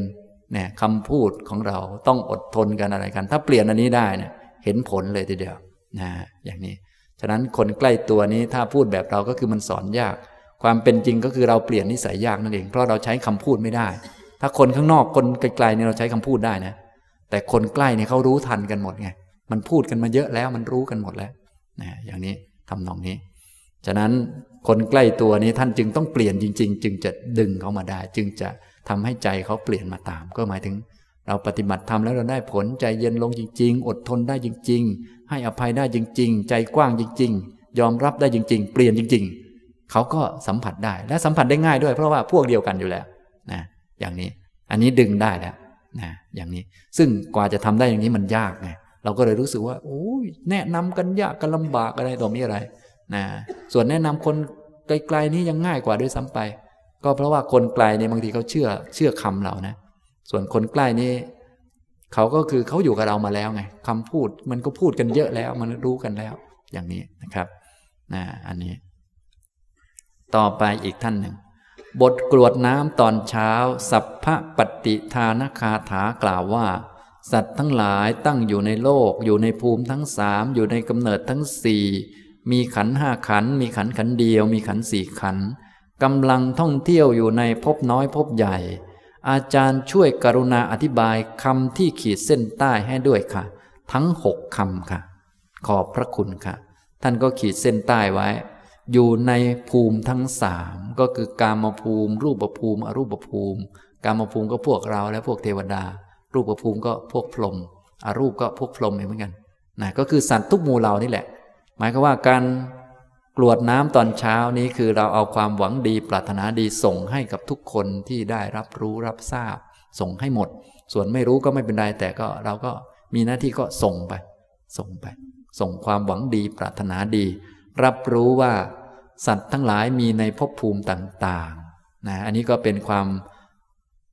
เนี่ยคำพูดของเราต้องอดทนกันอะไรกัน ถ้าเปลี่ยนอันนี้ได้เนี่ยเห็นผลเลยทีเดียวนะอย่างนี้ ฉะนั้นคนใกล้ตัวนี้ถ้าพูดแบบเราก็คือมันสอนยาก ความเป็นจริงก็คือเราเปลี่ยนนิสัยยากนั่นเอง เพราะเราใช้คำพูดไม่ได้ ถ้าคนข้างนอกคนไกลๆเนี่ยเราใช้คำพูดได้นะ แต่คนใกล้เนี่ยเขารู้ทันกันหมดไง มันพูดกันมาเยอะแล้วมันรู้กันหมดแล้วนะอย่างนี้ทำนองนี้ ฉะนั้นคนใกล้ตัวนี้ท่านจึงต้องเปลี่ยนจริง ๆ จึงจะดึงเขามาได้ จึงจะทำให้ใจเขาเปลี่ยนมาตาม ก็หมายถึง เราปฏิบัติทำแล้วเราได้ผลใจเย็นลงจริง ๆ อดทนได้จริง ๆ ให้อภัยได้จริง ๆ ใจกว้างจริง ๆ ยอมรับได้จริง ๆ เปลี่ยนจริง ๆ เขาก็สัมผัสได้และสัมผัสได้ง่ายด้วย เพราะว่าพวกเดียวกันอยู่แล้วนะอย่างนี้อันนี้ดึงได้แล้วนะอย่างนี้ซึ่งกว่าจะทำได้อย่างนี้มันยากไงเราก็เลยรู้สึกว่าโอ้ยแนะนำกันยากกันลำบากอะไรต่อมีอะไรนะส่วนแนะนำคนไกลๆนี้ยังง่ายกว่าด้วยซ้ำไป ก็เพราะว่าคนไกลเนี่ยบางทีเขาเชื่อเชื่อคำเรานะ ส่วนคนใกล้นี่เขาก็คือเขาอยู่กับเรามาแล้วไงคำพูดมันก็พูดกันเยอะแล้ว มันรู้กันแล้ว อย่างนี้นะครับนะอันนี้ ต่อไปอีกท่านหนึ่ง บทกรวดน้ำตอนเช้า สัพพะปฏิทานคาถากล่าวว่า สัตว์ทั้งหลายตั้งอยู่ในโลก อยู่ในภูมิทั้งสามอยู่ในกำเนิดทั้งสี่มีขันห้าขัน มีขันขันเดียว มีขันสี่ขันกำลังท่องเที่ยวอยู่ในภพน้อยภพใหญ่ อาจารย์ช่วยกรุณาอธิบายคำที่ขีดเส้นใต้ให้ด้วยค่ะ ทั้งหกคำค่ะ ขอบพระคุณค่ะ ท่านก็ขีดเส้นใต้ไว้ อยู่ในภูมิทั้งสามก็คือกามภูมิ รูปภูมิ อรูปภูมิ กามภูมิก็พวกเราและพวกเทวดา รูปภูมิก็พวกพรหมอรูปก็พวกพรหมเหมือนกันนะก็คือสัตว์ทุกหมู่เหล่านี่แหละ หมายความว่าการกรวดน้ำตอนเช้านี้คือเราเอาความหวังดีปรารถนาดีส่งให้กับทุกคนที่ได้รับรู้รับทราบ ส่งให้หมด ส่วนไม่รู้ก็ไม่เป็นไรแต่ก็เราก็มีหน้าที่ก็ส่งไป ส่งไป ส่งความหวังดีปรารถนาดี รับรู้ว่า สัตว์ทั้งหลายมีในภพภูมิต่างๆนะอันนี้ก็เป็นความ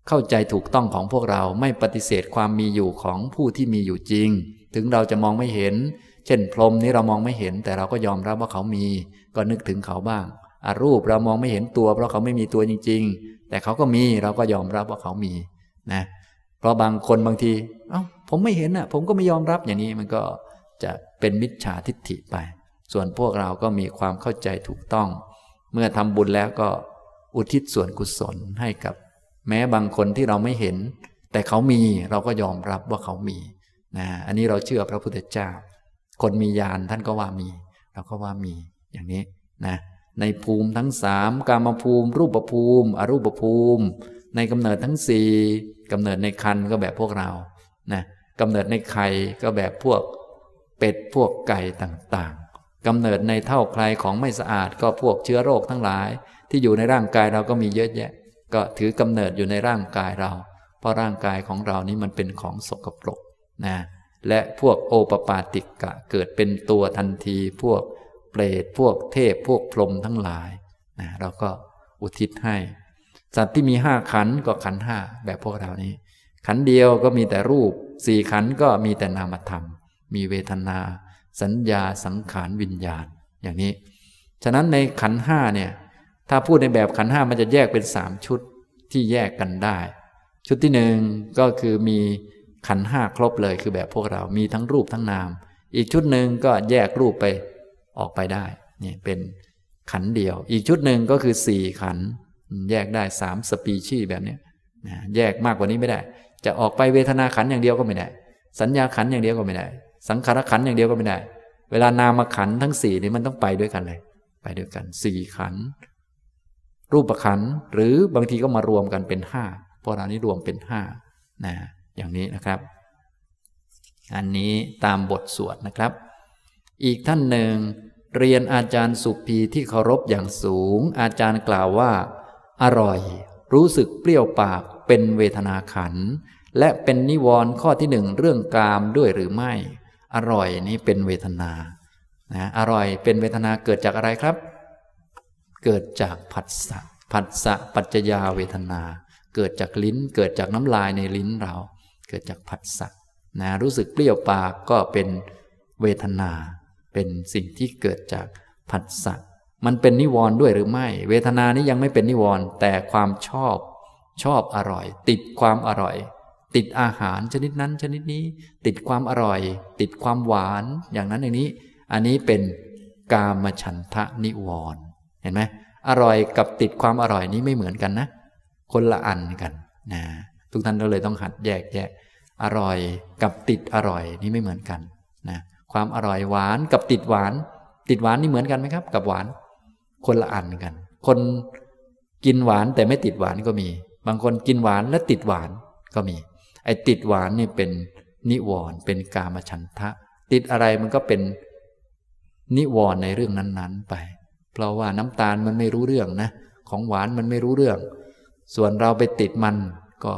เข้าใจถูกต้องของพวกเราไม่ปฏิเสธความมีอยู่ของผู้ที่มีอยู่จริง ถึงเราจะมองไม่เห็น เช่น พรหมนี้เรามองไม่เห็น แต่เราก็ยอมรับว่าเขามี ก็นึกถึงเขาบ้างอารูปเรามองไม่เห็นตัว เพราะเขาไม่มีตัวจริง ๆ แต่เขาก็มีเราก็ยอมรับว่าเขามีนะเพราะบางคนบางทีเอา้าผมไม่เห็นอะ ผมก็ไม่ยอมรับอย่างนี้มันก็จะเป็นมิจฉาทิฏฐิไป ส่วนพวกเราก็มีความเข้าใจถูกต้อง เมื่อทำบุญแล้วก็อุทิศส่วนกุศลให้กับ แม้บางคนที่เราไม่เห็น แต่เขามีเราก็ยอมรับว่าเขามีนะอันนี้เราเชื่อพระพุทธเจ้า คนมีญาณท่านก็ว่ามี เราก็ว่ามีอย่างนี้นะในภูมิทั้งสามกามภูมิ รูปภูมิ อรูปภูมิ ในกำเนิดทั้งสี่กำเนิดในคันก็แบบพวกเรานะกำเนิดในไข่ก็แบบพวกเป็ดพวกไก่ต่าง กำเนิดในเท่าใครของไม่สะอาดก็พวกเชื้อโรคทั้งหลาย ที่อยู่ในร่างกายเราก็มีเยอะแยะ ก็ถือกำเนิดอยู่ในร่างกายเรา เพราะร่างกายของเรานี้มันเป็นของสกปรกนะและพวกโอปปาติกะเกิดเป็นตัวทันที พวกเปรตพวกเทพพวกพรหมทั้งหลายนะเราก็อุทิศให้ สัตว์ที่มีห้าขันก็ขันห้าแบบพวกเรานี้ ขันเดียวก็มีแต่รูปสี่ขันก็มีแต่นามธรรม มีเวทนา สัญญาสังขารวิญญาณอย่างนี้ ฉะนั้นในขันห้าเนี่ยถ้าพูดในแบบขันห้ามันจะแยกเป็นสามชุดที่แยกกันได้ ชุดที่หนึ่งก็คือมีขันห้าครบเลยคือแบบพวกเรามีทั้งรูปทั้งนาม อีกชุดหนึ่งก็แยกรูปไปออกไปได้นี่เป็นขันเดียว อีกชุดหนึ่งก็คือสี่ขัน แยกได้สามสปีชีแบบนี้แยกมากกว่านี้ไม่ได้ จะออกไปเวทนาขันอย่างเดียวก็ไม่ได้ สัญญาขันอย่างเดียวก็ไม่ได้ สังขารขันอย่างเดียวก็ไม่ได้ เวลานามขันทั้งสี่นี่มันต้องไปด้วยกันเลย ไปด้วยกันสี่ขัน รูปขันหรือบางทีก็มารวมกันเป็นห้าพวกเรานี้รวมเป็นห้านะอย่างนี้นะครับ อันนี้ตามบทสวดนะครับ อีกท่านหนึ่ง เรียนอาจารย์สุพีที่เคารพอย่างสูง อาจารย์กล่าวว่า อร่อย รู้สึกเปรี้ยวปากเป็นเวทนาขัน และเป็นนิวรณ์ข้อที่หนึ่งเรื่องกามด้วยหรือไม่ อร่อยนี้เป็นเวทนานะอร่อยเป็นเวทนาเกิดจากอะไรครับ เกิดจากผัสสะผัสสะปัจจยาเวทนา เกิดจากลิ้น เกิดจากน้ำลายในลิ้นเรา เกิดจากผัสสะนะรู้สึกเปรี้ยวปากก็เป็นเวทนา เป็นสิ่งที่เกิดจากผัสสะมันเป็นนิวรณ์ด้วยหรือไม่ เวทนานี้ยังไม่เป็นนิวรณ์แต่ความชอบชอบอร่อย ติดความอร่อย ติดอาหารชนิดนั้นชนิดนี้ ติดความอร่อย ติดความหวานอย่างนั้นอย่างนี้ อันนี้เป็นกามฉันทะนิวรณ์เห็นไหมอร่อยกับติดความอร่อยนี้ไม่เหมือนกันนะ คนละอันกันนะทุกท่านก็เลยต้องหัดแยกแยะ อร่อยกับติดอร่อยนี่ไม่เหมือนกันนะความอร่อยหวานกับติดหวาน ติดหวานนี่เหมือนกันไหมครับ กับหวาน คนละอันกัน คนกินหวานแต่ไม่ติดหวานก็มี บางคนกินหวานและติดหวานก็มี ไอ้ติดหวานนี่เป็นนิวรณ์เป็นกามฉันทะ ติดอะไรมันก็เป็นนิวรณ์ในเรื่องนั้นๆไป เพราะว่าน้ำตาลมันไม่รู้เรื่องนะ ของหวานมันไม่รู้เรื่อง ส่วนเราไปติดมันก็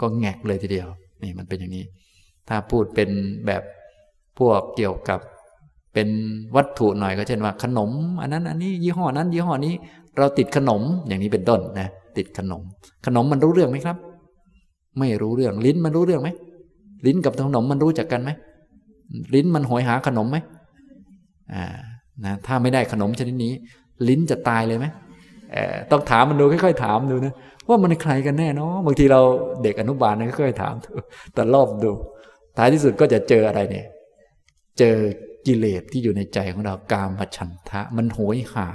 ก็แงกเลยทีเดียว นี่มันเป็นอย่างนี้ ถ้าพูดเป็นแบบพวกเกี่ยวกับเป็นวัตถุหน่อยก็เช่นว่าขนม อันนั้นอันนี้ยี่ห้อนั้น ยี่ห้อนี้ เราติดขนมอย่างนี้เป็นต้นนะติดขนม ขนมมันรู้เรื่องไหมครับ ไม่รู้เรื่อง ลิ้นมันรู้เรื่องไหมลิ้นกับขนมมันรู้จักกันไหมลิ้นมันหอยหาขนมไหมอ่านะถ้าไม่ได้ขนมชนิดนี้ ลิ้นจะตายเลยไหมต้องถามมันดูค่อยๆถามดูนะว่ามันใครกันแน่เนาะบางทีเราเด็กอนุบาลนะค่อยๆถามแต่รอบดูท้ายที่สุดก็จะเจออะไรเนี่ย เจอกิเลสที่อยู่ในใจของเรากามฉันทะ มันโหยหา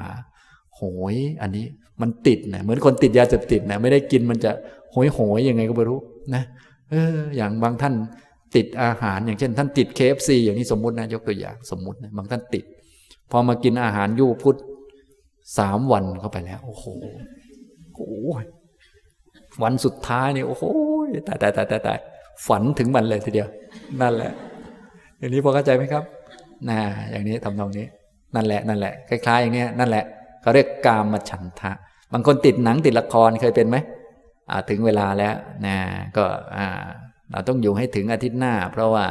โหย อันนี้มันติดนะเหมือนคนติดยาเสพติดนะไม่ได้กินมันจะโหยโหยยังไงก็ไม่รู้ นะเอออย่างบางท่านติดอาหาร อย่างเช่น ท่านติดเคฟซีอย่างนี้สมมตินะยกตัวอย่างสมมตินะบางท่านติด พอมากินอาหารยูพุทธสามวันเข้าไปแล้ว โอ้โหโอ้วันสุดท้ายเนี่ยโอ้โหตายตายตายตายฝันถึงมันเลยทีเดียว นั่นแหละ อย่างนี้พอเข้าใจไหมครับนะอย่างนี้ทำตรงนี้ นั่นแหละนั่นแหละคล้ายๆอย่างนี้นั่นแหละเขาเรียกกามมาฉันทะ บางคนติดหนังติดละครเคยเป็นไหม ถึงเวลาแล้วนะก็เราต้องอยู่ให้ถึงอาทิตย์หน้า เพราะว่า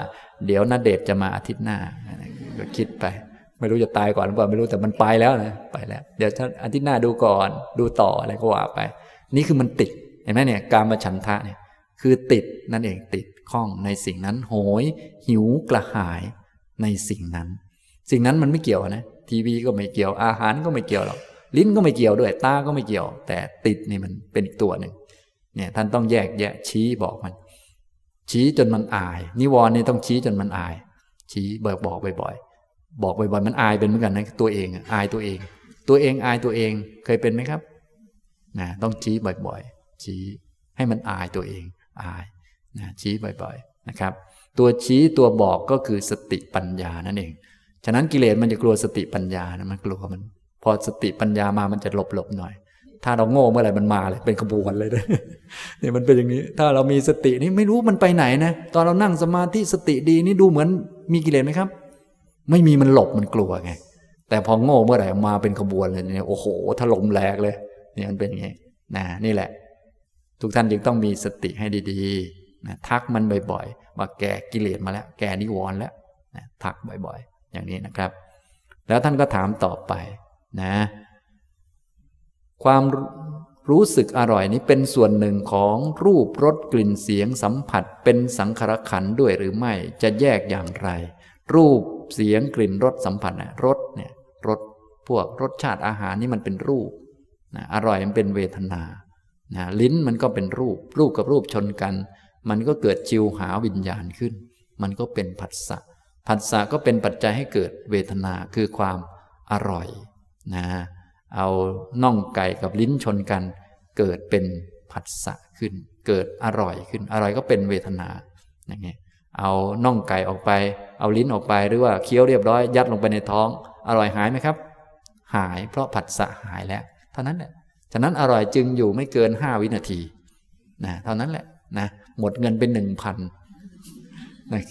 เดี๋ยวนาเดชจะมาอาทิตย์หน้าก็คิดไป ไม่รู้จะตายก่อนหรือเปล่าไม่รู้แต่มันไปแล้วนะไปแล้ว เดี๋ยวอาทิตย์หน้าดูก่อนดูต่ออะไรก็ว่าไป นี่คือมันติดเห็นไหมเนี่ยการมาฉันทะเนี่ยคือติดนั่นเองติดข้องในสิ่งนั้นโหย หิวกระหายในสิ่งนั้น สิ่งนั้นมันไม่เกี่ยวนะทีวีก็ไม่เกี่ยวอาหารก็ไม่เกี่ยวหรอกลิ้นก็ไม่เกี่ยวด้วยตาก็ไม่เกี่ยว แต่ติดนี่มันเป็นอีกตัวหนึ่ง เนี่ยท่านต้องแยกแยะชี้บอกมัน ชี้จนมันอาย นิวรณ์นี่ต้องชี้จนมันอาย ชี้เบิกบอกบ่อยๆบอกบ่อยๆมันอายเป็นเหมือนกันนะตัวเองอายตัวเอง ตัวเองอายตัวเองเคยเป็นไหมครับนะต้องชี้บ่อยๆ ชี้ให้มันอายตัวเองอายนะชี้บ่อยๆนะครับ ตัวชี้ตัวบอกก็คือสติปัญญานั่นเองฉะนั้นกิเลสมันจะกลัวสติปัญญานะมันกลัวมัน พอสติปัญญามามันจะหลบหลบหน่อย ถ้าเราโง่เมื่อไหร่มันมาเลย เป็นขบวนเลยเนี่ยมันเป็นอย่างนี้ ถ้าเรามีสตินี่ไม่รู้มันไปไหนนะ ตอนเรานั่งสมาธิสติดีนี่ดูเหมือนมีกิเลสไหมครับ ไม่มีมันหลบมันกลัวไง แต่พอโง่เมื่อไหร่มาเป็นขบวนเลยเนี่ยโอ้โหถล่มแหลกเลยเนี่ยมันเป็นอย่างนี้นะนี่แหละ ทุกท่านจึงต้องมีสติให้ดีนะทักมันบ่อยๆว่าแกกิเลสมาแล้ว แกนิวรณ์แล้วนะทักบ่อยๆ อย่างนี้นะครับ แล้วท่านก็ถามต่อไปนะ ความรู้สึกอร่อยนี้เป็นส่วนหนึ่งของรูปรสกลิ่นเสียงสัมผัสเป็นสังขารขันด้วยหรือไม่จะแยกอย่างไร รูปเสียงกลิ่นรสสัมผัสนะรสเนี่ยรสพวกรสชาติอาหารนี่มันเป็นรูปนะอร่อยมันเป็นเวทนานะลิ้นมันก็เป็นรูป รูปกับรูปชนกัน มันก็เกิดจิวหาวิญญาณขึ้น มันก็เป็นผัสสะผัสสะก็เป็นปัจจัยให้เกิดเวทนาคือความอร่อยนะ เอาน่องไก่กับลิ้นชนกัน เกิดเป็นผัสสะขึ้น เกิดอร่อยขึ้น อร่อยก็เป็นเวทนาอย่างเงี้ยเอาน่องไก่ออกไป เอาลิ้นออกไปหรือว่าเคี้ยวเรียบร้อย ยัดลงไปในท้อง อร่อยหายไหมครับ หายเพราะผัสสะหายแล้วเท่านั้นแหละฉะนั้นอร่อยจึงอยู่ไม่เกินห้าวินาทีนะเท่านั้นแหละนะหมดเงินเป็นหนึ่งพันนะ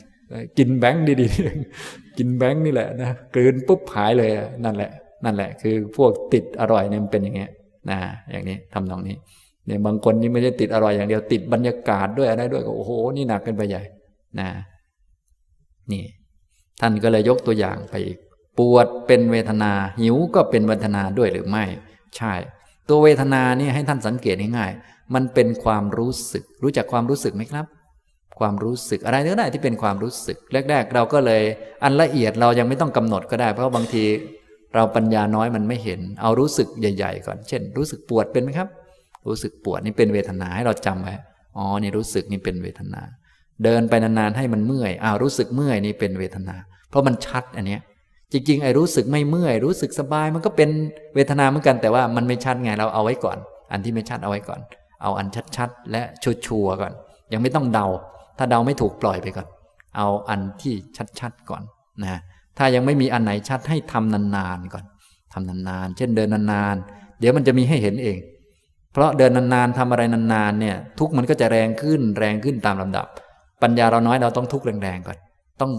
กินแบงค์ดีๆกินแบงค์นี่แหละนะกลืนปุ๊บหายเลยนั่นแหละ นั่นแหละ คือพวกติดอร่อยเนี่ยมันเป็นอย่างเงี้ยนะอย่างนี้ทำนองนี้เนี่ยบางคนนี่ไม่ได้ติดอร่อยอย่างเดียวติดบรรยากาศด้วยอะไรด้วยก็โอ้โหนี่หนักกันไปใหญ่นะนี่ ท่านก็เลยยกตัวอย่างไปอีกปวดเป็นเวทนา หิวก็เป็นเวทนาด้วยหรือไม่ ใช่ ตัวเวทนานี่ให้ท่านสังเกตง่ายๆมันเป็นความรู้สึก รู้จักความรู้สึกไหมครับ ความรู้สึกอะไรก็ได้ที่เป็นความรู้สึก แรก ๆ เราก็เลยอันละเอียดเรายังไม่ต้องกำหนดก็ได้ เพราะบางที เราปัญญาน้อยมันไม่เห็น เอารู้สึกใหญ่ ๆ ก่อน เช่น รู้สึกปวดเป็นไหมครับ รู้สึกปวดนี่เป็นเวทนาให้เราจำไว้ อ๋อ นี่รู้สึกนี่เป็นเวทนา เดินไปนานๆให้มันเมื่อยอ้าวรู้สึกเมื่อยนี่เป็นเวทนา เพราะมันชัดอันเนี้ย จริงๆไอ้รู้สึกไม่เมื่อย รู้สึกสบายมันก็เป็นเวทนาเหมือนกัน แต่ว่ามันไม่ชัดไงเราเอาไว้ก่อน อันที่ไม่ชัดเอาไว้ก่อน เอาอันชัดๆและชัวร์ๆก่อน ยังไม่ต้องเดา ถ้าเดาไม่ถูกปล่อยไปก่อน เอาอันที่ชัดๆก่อนนะ ถ้ายังไม่มีอันไหนชัดให้ทำนานๆก่อนทำนานๆ เช่นเดินนานๆ เดี๋ยวมันจะมีให้เห็นเอง เพราะเดินนานๆทำอะไรนานๆเนี่ย ทุกมันก็จะแรงขึ้นแรงขึ้นตามลำดับ ปัญญาเราน้อยเราต้องทุกข์แรงๆก่อน ต้อง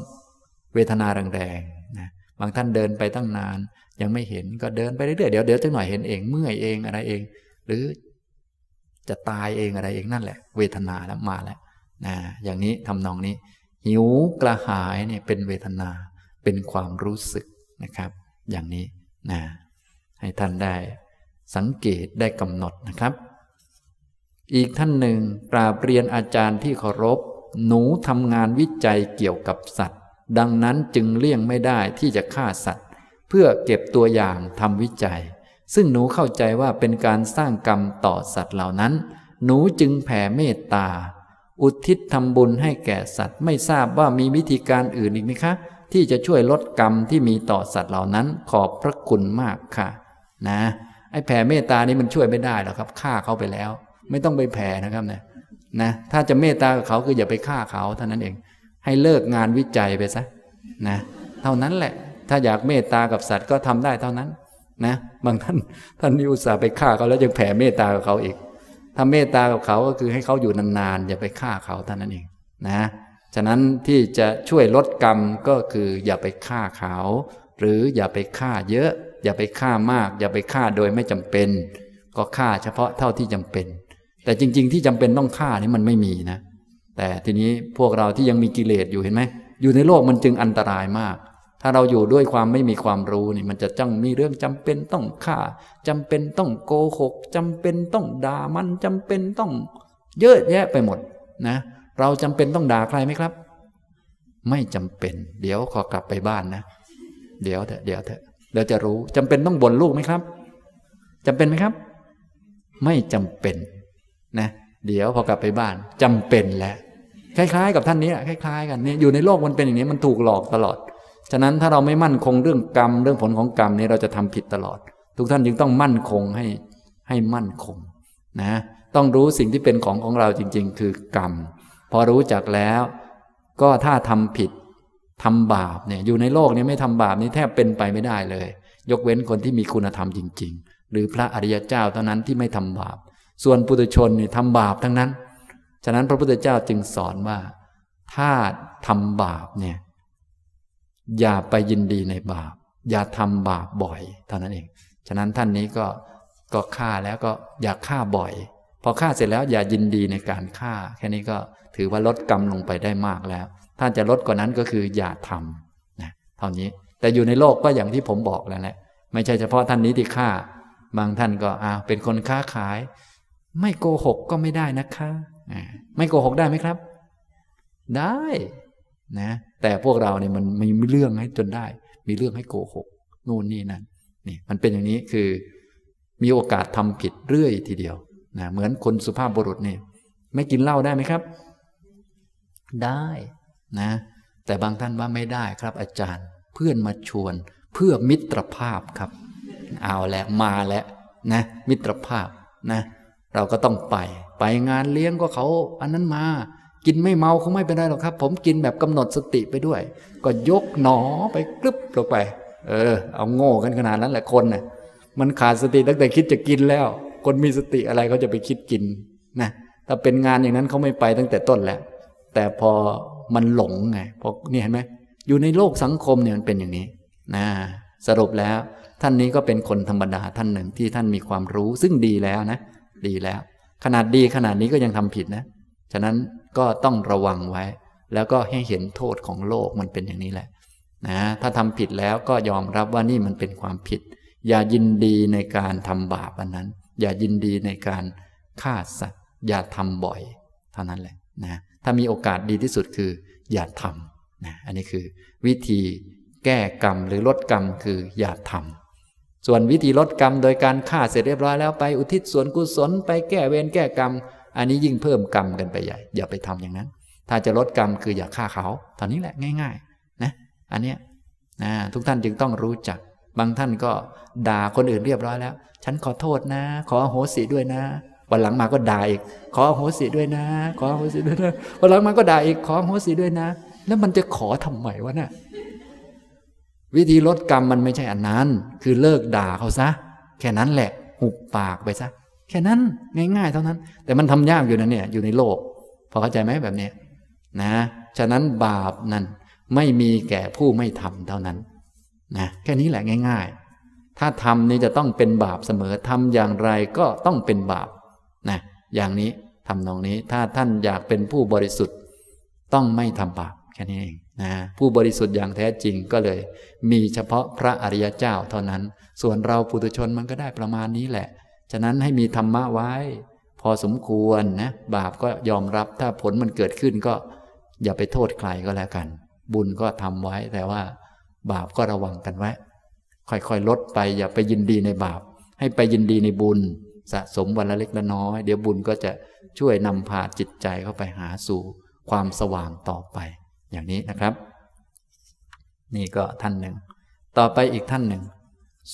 เวทนาแรงๆนะบางท่านเดินไปตั้งนาน ยังไม่เห็นก็เดินไปเรื่อยๆเดี๋ยวเดี๋ยวจังหน่อยเห็นเองเมื่อยเองอะไรเอง หรือจะตายเองอะไรเองนั่นแหละ เวทนาแล้วมาแล้วนะอย่างนี้ทำนองนี้ หิวกระหายเนี่ยเป็นเวทนา เป็นความรู้สึกนะครับ อย่างนี้นะให้ท่านได้สังเกตได้กำหนดนะครับ อีกท่านหนึ่งกราบเรียนอาจารย์ที่เคารพ หนูทำงานวิจัยเกี่ยวกับสัตว์ ดังนั้นจึงเลี่ยงไม่ได้ที่จะฆ่าสัตว์ เพื่อเก็บตัวอย่างทำวิจัย ซึ่งหนูเข้าใจว่าเป็นการสร้างกรรมต่อสัตว์เหล่านั้น หนูจึงแผ่เมตตา อุทิศทำบุญให้แก่สัตว์ ไม่ทราบว่ามีวิธีการอื่นอีกไหมคะ ที่จะช่วยลดกรรมที่มีต่อสัตว์เหล่านั้น ขอบพระคุณมากค่ะ นะไอ้แผ่เมตตานี้มันช่วยไม่ได้หรอกครับฆ่าเขาไปแล้ว ไม่ต้องไปแผ่นะครับเนี่ยนะถ้าจะเมตตากับเขาคืออย่าไปฆ่าเขาเท่านั้นเอง ให้เลิกงานวิจัยไปซะนะเท่านั้นแหละ ถ้าอยากเมตตากับสัตว์ก็ทำได้เท่านั้นนะบางท่านท่านนิอุตส่าห์ไปฆ่าเขาแล้วยังแผ่เมตตากับเขาอีกถ้าเมตตากับเขาก็คือให้เขาอยู่นานๆอย่าไปฆ่าเขาเท่านั้นเองนะ ฉะนั้นที่จะช่วยลดกรรมก็คืออย่าไปฆ่าเขา หรืออย่าไปฆ่าเยอะ อย่าไปฆ่ามาก อย่าไปฆ่าโดยไม่จำเป็น ก็ฆ่าเฉพาะเท่าที่จำเป็น แต่จริง ๆ ที่จำเป็นต้องฆ่านี่มันไม่มีนะ แต่ทีนี้พวกเราที่ยังมีกิเลสอยู่เห็นไหมอยู่ในโลกมันจึงอันตรายมาก ถ้าเราอยู่ด้วยความไม่มีความรู้นี่มันจะจ้องมีเรื่องจำเป็นต้องฆ่าจำเป็นต้องโกหกจำเป็นต้องด่ามันจำเป็นต้อง เยอะแยะไปหมดนะเเราจำเป็นต้องด่าใครไหมครับ ไม่จำเป็น เดี๋ยวขอกลับไปบ้านนะ เดี๋ยวเถอะเดี๋ยวเถอะเดี๋ยวจะรู้จำเป็นต้องบ่นลูกไหมครับจำเป็นไหมครับ ไม่จำเป็นนะเดี๋ยวพอกลับไปบ้านจำเป็นแล้วคล้าย ๆ กับท่านนี้คล้ายๆ กันเนี่ยอยู่ในโลกมันเป็นอย่างนี้มันถูกหลอกตลอด ฉะนั้นถ้าเราไม่มั่นคงเรื่องกรรมเรื่องผลของกรรมนี่เราจะทำผิดตลอด ทุกท่านจึงต้องมั่นคงให้ให้มั่นคงนะต้องรู้สิ่งที่เป็นของของเราจริง ๆ คือกรรม พอรู้จักแล้ว ก็ถ้าทำผิดทำบาปเนี่ยอยู่ในโลกนี้ไม่ทำบาปนี่แทบเป็นไปไม่ได้เลย ยกเว้นคนที่มีคุณธรรมจริง ๆ หรือพระอริยเจ้าเท่านั้นที่ไม่ทำบาป ส่วนปุถุชนนี่ทำบาปทั้งนั้น ฉะนั้นพระพุทธเจ้าจึงสอนว่า ถ้าทำบาปเนี่ยอย่าไปยินดีในบาป อย่าทำบาปบ่อยเท่านั้นเอง ฉะนั้นท่านนี้ก็ก็ฆ่าแล้วก็อย่าฆ่าบ่อย พอฆ่าเสร็จแล้วอย่ายินดีในการฆ่า แค่นี้ก็ ถือว่าลดกรรมลงไปได้มากแล้ว ถ้าจะลดกว่านั้นก็คืออย่าทำนะเท่านี้แต่อยู่ในโลกก็อย่างที่ผมบอกแล้วแหละไม่ใช่เฉพาะท่านนี้ที่ฆ่า บางท่านก็อ้าวเป็นคนค้าขาย ไม่โกหกก็ไม่ได้นะคะไม่โกหกได้ไหมครับ ได้นะ แต่พวกเราเนี่ยมันมีเรื่องให้จนได้ มีเรื่องให้โกหกนู่นนี่นั่นนี่มันเป็นอย่างนี้คือ มีโอกาสทำผิดเรื่อยทีเดียวนะเหมือนคนสุภาพบุรุษเนี่ยไม่กินเหล้าได้ไหมครับ ได้นะแต่บางท่านว่าไม่ได้ครับ อาจารย์เพื่อนมาชวน เพื่อมิตรภาพครับ เอาแล้วมาแล้วนะ มิตรภาพนะ เราก็ต้องไป ไปงานเลี้ยงก็เขา อันนั้นมา กินไม่เมาคงไม่เป็นไรหรอกครับ ผมกินแบบกำหนดสติไปด้วย ก็ยกหนอไปกรึบลงไป เออ เอาโง่กันขนาดนั้นแหละคนนะ่ะมันขาดสติตั้งแต่คิดจะกินแล้ว คนมีสติอะไรเขาจะไปคิดกินนะถ้าเป็นงานอย่างนั้นเขาไม่ไปตั้งแต่ต้นแล้ว แต่พอมันหลงไงพอนี่เห็นไหมอยู่ในโลกสังคมเนี่ยมันเป็นอย่างนี้นะสรุปแล้วท่านนี้ก็เป็นคนธรรมดาท่านหนึ่งที่ท่านมีความรู้ซึ่งดีแล้วนะ ดีแล้ว ขนาดดีขนาดนี้ก็ยังทำผิดนะ ฉะนั้นก็ต้องระวังไว้ แล้วก็ให้เห็นโทษของโลกมันเป็นอย่างนี้แหละนะถ้าทำผิดแล้วก็ยอมรับว่านี่มันเป็นความผิด อย่ายินดีในการทำบาปอันนั้น อย่ายินดีในการฆ่าสัตว์อย่าทำบ่อย เท่านั้นแหละนะ ถ้ามีโอกาสดีที่สุดคือ อย่าทำนะอันนี้คือ วิธีแก้กรรมหรือลดกรรมคืออย่าทำส่วนวิธีลดกรรมโดยการฆ่าเสร็จเรียบร้อยแล้วไปอุทิศส่วนกุศลไปแก้เวรแก้กรรม อันนี้ยิ่งเพิ่มกรรมกันไปใหญ่ อย่าไปทำอย่างนั้น ถ้าจะลดกรรมคืออย่าฆ่าเขาตอนนี้แหละง่าย ๆ นะ อันเนี้ยนะทุกท่านจึงต้องรู้จัก บางท่านก็ด่าคนอื่นเรียบร้อยแล้ว ฉันขอโทษนะ ขอโหสิด้วยนะ วันหลังมาก็ด่าอีก ขอโหสิด้วยนะ ขอโหสิด้วยนะวันหลังมาก็ด่าอีกขอโหสิด้วยนะ แล้วมันจะขอทำไมวะเนี่ยวิธีลดกรรมมันไม่ใช่อันนั้น คือเลิกด่าเขาซะ แค่นั้นแหละ หุบปากไปซะ แค่นั้นง่ายๆเท่านั้น แต่มันทำยากอยู่นะเนี่ยอยู่ในโลก พอเข้าใจไหมแบบนี้นะ ฉะนั้นบาปนั้นไม่มีแก่ผู้ไม่ทำเท่านั้นนะแค่นี้แหละง่าย ๆ ถ้าทำนี่จะต้องเป็นบาปเสมอทำอย่างไรก็ต้องเป็นบาป อย่างนี้ทำนองนี้ถ้าท่านอยากเป็นผู้บริสุทธิ์ต้องไม่ทำบาปแค่นี้เองนะผู้บริสุทธิ์อย่างแท้จริงก็เลย มีเฉพาะพระอริยเจ้าเท่านั้น ส่วนเราปุถุชนมันก็ได้ประมาณนี้แหละ ฉะนั้นให้มีธรรมะไว้ พอสมควรนะบาปก็ยอมรับถ้าผลมันเกิดขึ้นก็ อย่าไปโทษใครก็แล้วกัน บุญก็ทำไว้แต่ว่า บาปก็ระวังกันไว้ ค่อยๆลดไปอย่าไปยินดีในบาป ให้ไปยินดีในบุญ สะสมวันละเล็กละน้อย เดี๋ยวบุญก็จะช่วยนำพาจิตใจเข้าไปหาสู่ความสว่างต่อไป อย่างนี้นะครับ นี่ก็ท่านหนึ่ง ต่อไปอีกท่านหนึ่ง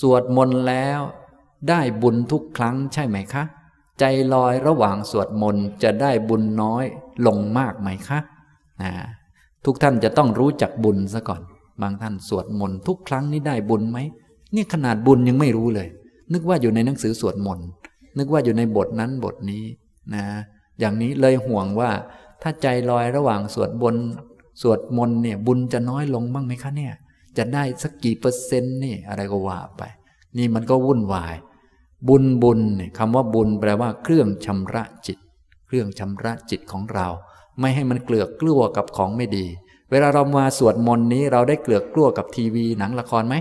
สวดมนต์แล้วได้บุญทุกครั้งใช่ไหมคะ ใจลอยระหว่างสวดมนต์จะได้บุญน้อยลงมากไหมคะนะทุกท่านจะต้องรู้จักบุญซะก่อน บางท่านสวดมนต์ทุกครั้งนี้ได้บุญไหมนี่ขนาดบุญยังไม่รู้เลย นึกว่าอยู่ในหนังสือสวดมนต์ นึกว่าอยู่ในบทนั้นบทนี้นะอย่างนี้เลยห่วงว่า ถ้าใจลอยระหว่างสวดบนสวดมนต์เนี่ย บุญจะน้อยลงบ้างไหมคะเนี่ย จะได้สักกี่เปอร์เซ็นต์นี่อะไรก็ว่าไป นี่มันก็วุ่นวาย บุญบุญเนี่ยคำว่าบุญแปลว่าเครื่องชำระจิต เครื่องชำระจิตของเรา ไม่ให้มันเกลือกกลัวกับของไม่ดี เวลาเรามาสวดมนต์นี้เราได้เกลือกกลัวกับทีวีหนังละครไหม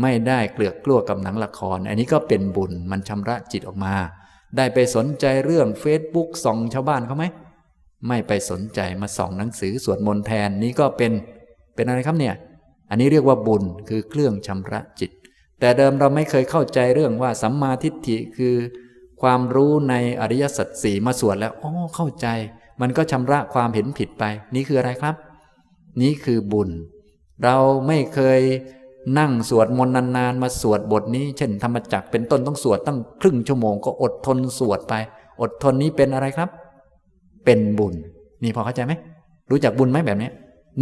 ไม่ได้เกลือกกลัวกับหนังละคร อันนี้ก็เป็นบุญมันชำระจิตออกมา ได้ไปสนใจเรื่องเฟซบุ๊กส่องชาวบ้านเขาไหม ไม่ไปสนใจมาส่องหนังสือสวดมนต์แทนนี้ก็เป็นเป็นอะไรครับเนี่ย อันนี้เรียกว่าบุญคือเครื่องชำระจิต แต่เดิมเราไม่เคยเข้าใจเรื่องว่าสัมมาทิฏฐิคือ ความรู้ในอริยสัจสี่มาสวดแล้วอ๋อเข้าใจ มันก็ชำระความเห็นผิดไป นี่คืออะไรครับ นี้คือบุญ เราไม่เคย นั่งสวดมนต์นานๆมาสวดบทนี้ เช่นธรรมจักเป็นต้นต้องสวดตั้งครึ่งชั่วโมงก็อดทนสวดไป อดทนนี้เป็นอะไรครับ เป็นบุญ นี่พอเข้าใจไหมรู้จักบุญไหมแบบนี้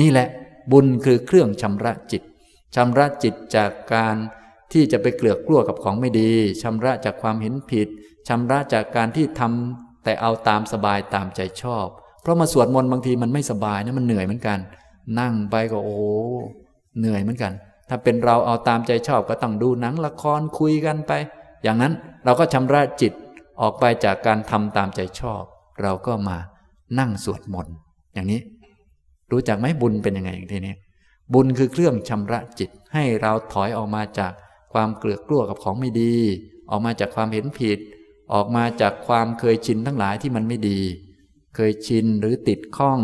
นี่แหละบุญคือเครื่องชำระจิตชำระจิตจากการที่จะไปเกลือกกลัวกับของไม่ดีชำระจากความเห็นผิดชำระจากการที่ทำแต่เอาตามสบายตามใจชอบ เพราะมาสวดมนต์บางทีมันไม่สบายนะมันเหนื่อยเหมือนกัน นั่งไปก็โอ้เหนื่อยเหมือนกัน ถ้าเป็นเราเอาตามใจชอบก็ต้องดูหนังละครคุยกันไป อย่างนั้นเราก็ชำระจิตออกไปจากการทำตามใจชอบ เราก็มานั่งสวดมนต์อย่างนี้ รู้จักไหมบุญเป็นยังไงอย่างทีนี้บุญคือเครื่องชำระจิตให้เราถอยออกมาจากความเกลือกกลัวกับของไม่ดี ออกมาจากความเห็นผิด ออกมาจากความเคยชินทั้งหลายที่มันไม่ดี เคยชินหรือติดข้อง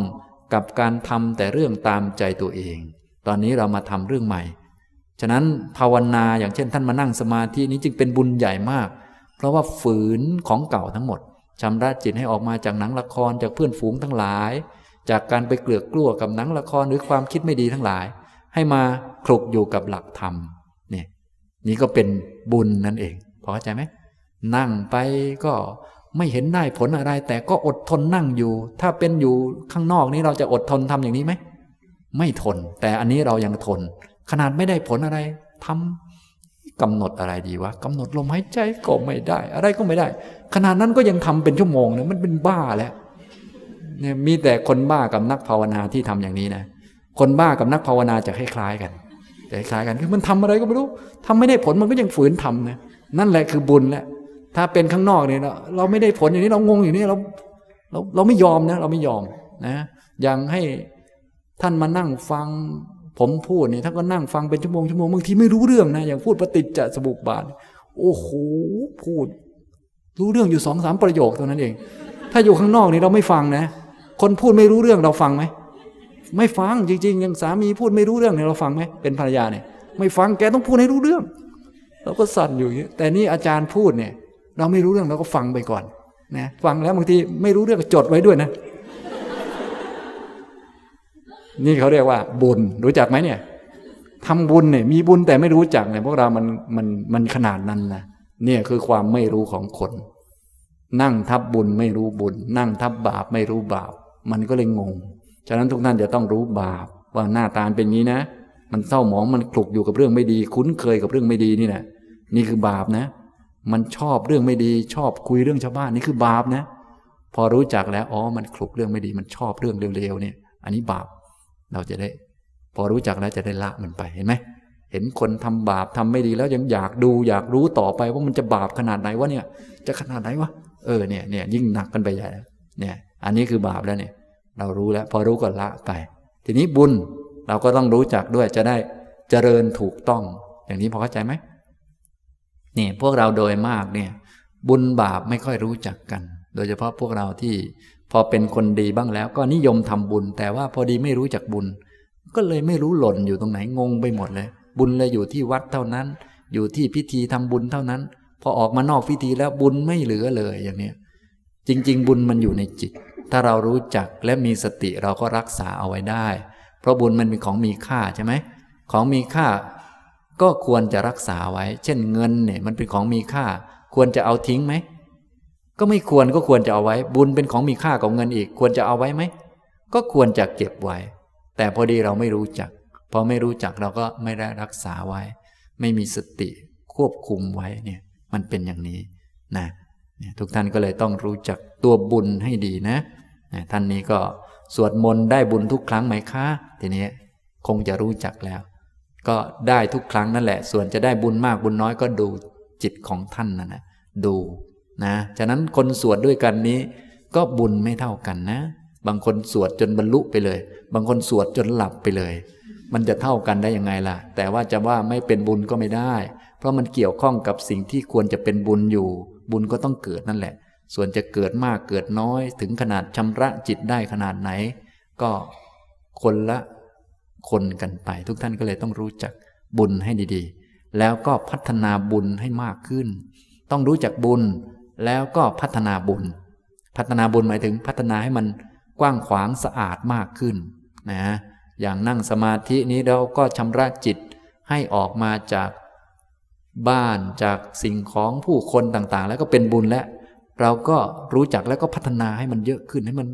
กับการทำแต่เรื่องตามใจตัวเอง ตอนนี้เรามาทำเรื่องใหม่ ฉะนั้นภาวนาอย่างเช่น ท่านมานั่งสมาธินี้จึงเป็นบุญใหญ่มาก เพราะว่าฝืนของเก่าทั้งหมดชำระจิตให้ออกมาจากหนังละครจากเพื่อนฝูงทั้งหลาย จากการไปเกลือกกลัวกับหนังละครหรือความคิดไม่ดีทั้งหลาย ให้มาคลุกอยู่กับหลักธรรมนี่นี่ก็เป็นบุญนั่นเองพอเข้าใจไหมนั่งไปก็ไม่เห็นได้ผลอะไร แต่ก็อดทนนั่งอยู่ ถ้าเป็นอยู่ข้างนอกนี้เราจะอดทนทำอย่างนี้ไหมไม่ทน แต่อันนี้เรายังทน ขนาดไม่ได้ผลอะไรทำกำหนดอะไรดีวะกำหนดลมหายใจก็ไม่ได้ อะไรก็ไม่ได้ ขนาดนั้นก็ยังทำเป็นชั่วโมงเนี่ยมันเป็นบ้าแล้วเนี่ยมีแต่คนบ้ากับนักภาวนาที่ทำอย่างนี้นะคนบ้ากับนักภาวนาจะคล้ายๆกันจะคล้ายกันคือมันทำอะไรก็ไม่รู้ทำไม่ได้ผลมันก็ยังฝืนทำนะนั่นแหละคือบุญแหละถ้าเป็นข้างนอกเนี่ยเราไม่ได้ผลอย่างนี้เรางงอย่างนี้เราเราเราไม่ยอมนะเราไม่ยอมนะอย่างให้ท่านมานั่งฟัง ผมพูดเนี่ยท่านก็นั่งฟังเป็นชั่วโมงชั่วโมงบางทีไม่รู้เรื่องนะอย่างพูดปฏิจจสมุปบาทโอ้โหพูด รู้เรื่องอยู่สองสามประโยคเท่านั้นเอง ถ้าอยู่ข้างนอกนี่เราไม่ฟังนะ คนพูดไม่รู้เรื่องเราฟังไหมไม่ฟังจริงๆอยังสามีพูดไม่รู้เรื่องเนี่ยเราฟังไหมเป็นภรรยาเนี่ย ไม่ฟังแกต้องพูดให้รู้เรื่องเราก็สั่นอยู่อย่างนี้แต่นี่อาจารย์พูดเนี่ย เราไม่รู้เรื่องเราก็ฟังไปก่อนนะฟังแล้วบางทีไม่รู้เรื่องจดไว้ด้วยนะ นี่เขาเรียกว่าบุญรู้จักไหมเนี่ยทำบุญเนี่ยมีบุญแต่ไม่รู้จักเนี่ยพวกเรามันมันมันขนาดนั้นนะเนี่ยคือความไม่รู้ของคน นั่งทับบุญไม่รู้บุญ นั่งทับบาปไม่รู้บาป มันก็เลยงง ฉะนั้นทุกท่านจะต้องรู้บาป ว่าหน้าตาเป็นงี้นะ มันเศร้าหมองมันคลุกอยู่กับเรื่องไม่ดี คุ้นเคยกับเรื่องไม่ดีนี่แหละนี่คือบาปนะ มันชอบเรื่องไม่ดีชอบคุยเรื่องชาวบ้านนี่คือบาปนะ พอรู้จักแล้วอ๋อมันคลุกเรื่องไม่ดี มันชอบเรื่องเร็วๆเนี่ย อันนี้บาป เราจะได้ พอรู้จักแล้วจะได้ละมันไปเห็นไหมเห็นคนทำบาปทำไม่ดีแล้วยังอยากดูอยากรู้ต่อไปว่ามันจะบาปขนาดไหนวะเนี่ย จะขนาดไหนวะเออเนี่ยเนี่ยยิ่งหนักกันไปใหญ่เนี่ย อันนี้คือบาปแล้วเนี่ย เรารู้แล้ว พอรู้ก็ละไป ทีนี้บุญเราก็ต้องรู้จักด้วยจะได้เจริญถูกต้อง อย่างนี้พอเข้าใจไหมนี่พวกเราโดยมากเนี่ย บุญบาปไม่ค่อยรู้จักกัน โดยเฉพาะพวกเราที่ พอเป็นคนดีบ้างแล้วก็นิยมทำบุญ แต่ว่าพอดีไม่รู้จักบุญ ก็เลยไม่รู้หล่นอยู่ตรงไหนงงไปหมดเลย บุญเลยอยู่ที่วัดเท่านั้น อยู่ที่พิธีทำบุญเท่านั้น พอออกมานอกพิธีแล้วบุญไม่เหลือเลยอย่างนี้จริง ๆ บุญมันอยู่ในจิต ถ้าเรารู้จักและมีสติเราก็รักษาเอาไว้ได้ เพราะบุญมันเป็นของมีค่าใช่ไหมของมีค่า ก็ควรจะรักษาไว้ เช่นเงินเนี่ยมันเป็นของมีค่า ควรจะเอาทิ้งไหม ก็ไม่ควรก็ควรจะเอาไว้ บุญเป็นของมีค่าของเงินอีก ควรจะเอาไว้ไหม ก็ควรจะเก็บไว้ แต่พอดีเราไม่รู้จัก พอไม่รู้จักเราก็ไม่ได้รักษาไว้ ไม่มีสติควบคุมไว้เนี่ย มันเป็นอย่างนี้นะทุกท่านก็เลยต้องรู้จักตัวบุญให้ดีนะท่านนี้ก็สวดมนต์ได้บุญทุกครั้งไหมคะทีนี้คงจะรู้จักแล้ว ก็ได้ทุกครั้งนั่นแหละ ส่วนจะได้บุญมากบุญน้อยก็ดูจิตของท่านนั่นนะดู นะฉะนั้นคนสวดด้วยกันนี้ ก็บุญไม่เท่ากันนะ บางคนสวดจนบรรลุไปเลย บางคนสวดจนหลับไปเลย มันจะเท่ากันได้ยังไงล่ะ แต่ว่าจะว่าไม่เป็นบุญก็ไม่ได้ เพราะมันเกี่ยวข้องกับสิ่งที่ควรจะเป็นบุญอยู่ บุญก็ต้องเกิดนั่นแหละ ส่วนจะเกิดมากเกิดน้อย ถึงขนาดชำระจิตได้ขนาดไหน ก็คนละคนกันไป ทุกท่านก็เลยต้องรู้จักบุญให้ดีๆ แล้วก็พัฒนาบุญให้มากขึ้น ต้องรู้จักบุญ แล้วก็พัฒนาบุญ พัฒนาบุญหมายถึงพัฒนาให้มันกว้างขวางสะอาดมากขึ้นนะอย่างนั่งสมาธินี้เราก็ชำระจิตให้ออกมาจากบ้านจากสิ่งของผู้คนต่างๆ แล้วก็เป็นบุญแล้วเราก็รู้จักแล้วก็พัฒนาให้มันเยอะขึ้นให้มัน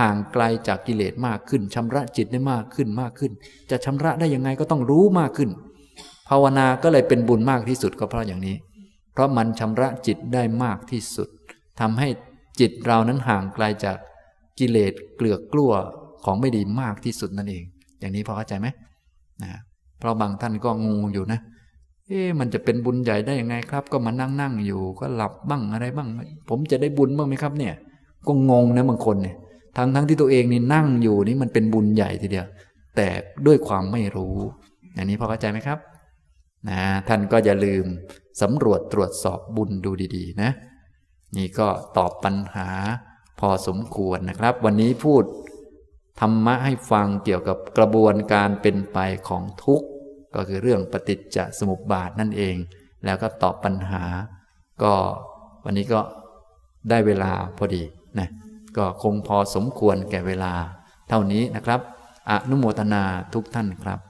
ห่างไกลจากกิเลสมากขึ้นชำระจิตได้มากขึ้นมากขึ้น จะชำระได้ยังไงก็ต้องรู้มากขึ้น ภาวนาก็เลยเป็นบุญมากที่สุดก็เพราะอย่างนี้ ราะมันชำระจิตได้มากที่สุดทำให้จิตเรานั้นห่างไกลจากกิเลสเกลือกกลัวของไม่ดีมากที่สุดนั่นเอง อย่างนี้พอเข้าใจไหมนะเพราะบางท่านก็งงอยู่นะ เอ๊ะมันจะเป็นบุญใหญ่ได้ยังไงครับ ก็มานั่งนั่งอยู่ ก็หลับบ้างอะไรบ้าง ผมจะได้บุญบ้างไหมครับ เนี่ย ก็งงนะบางคนเนี่ย ทั้งทั้งที่ตัวเองนี่นั่งอยู่นี่มันเป็นบุญใหญ่ทีเดียว แต่ด้วยความไม่รู้ อย่างนี้พอเข้าใจไหมครับ นะท่านก็อย่าลืม สำรวจตรวจสอบบุญดูดีๆ นะ นี่ก็ตอบปัญหาพอสมควรนะครับ วันนี้พูดธรรมะให้ฟังเกี่ยวกับกระบวนการเป็นไปของทุกข์ ก็คือเรื่องปฏิจจสมุปบาทนั่นเอง แล้วก็ตอบปัญหา ก็วันนี้ก็ได้เวลาพอดีนะก็คงพอสมควรแก่เวลา เท่านี้นะครับ อนุโมทนาทุกท่านครับ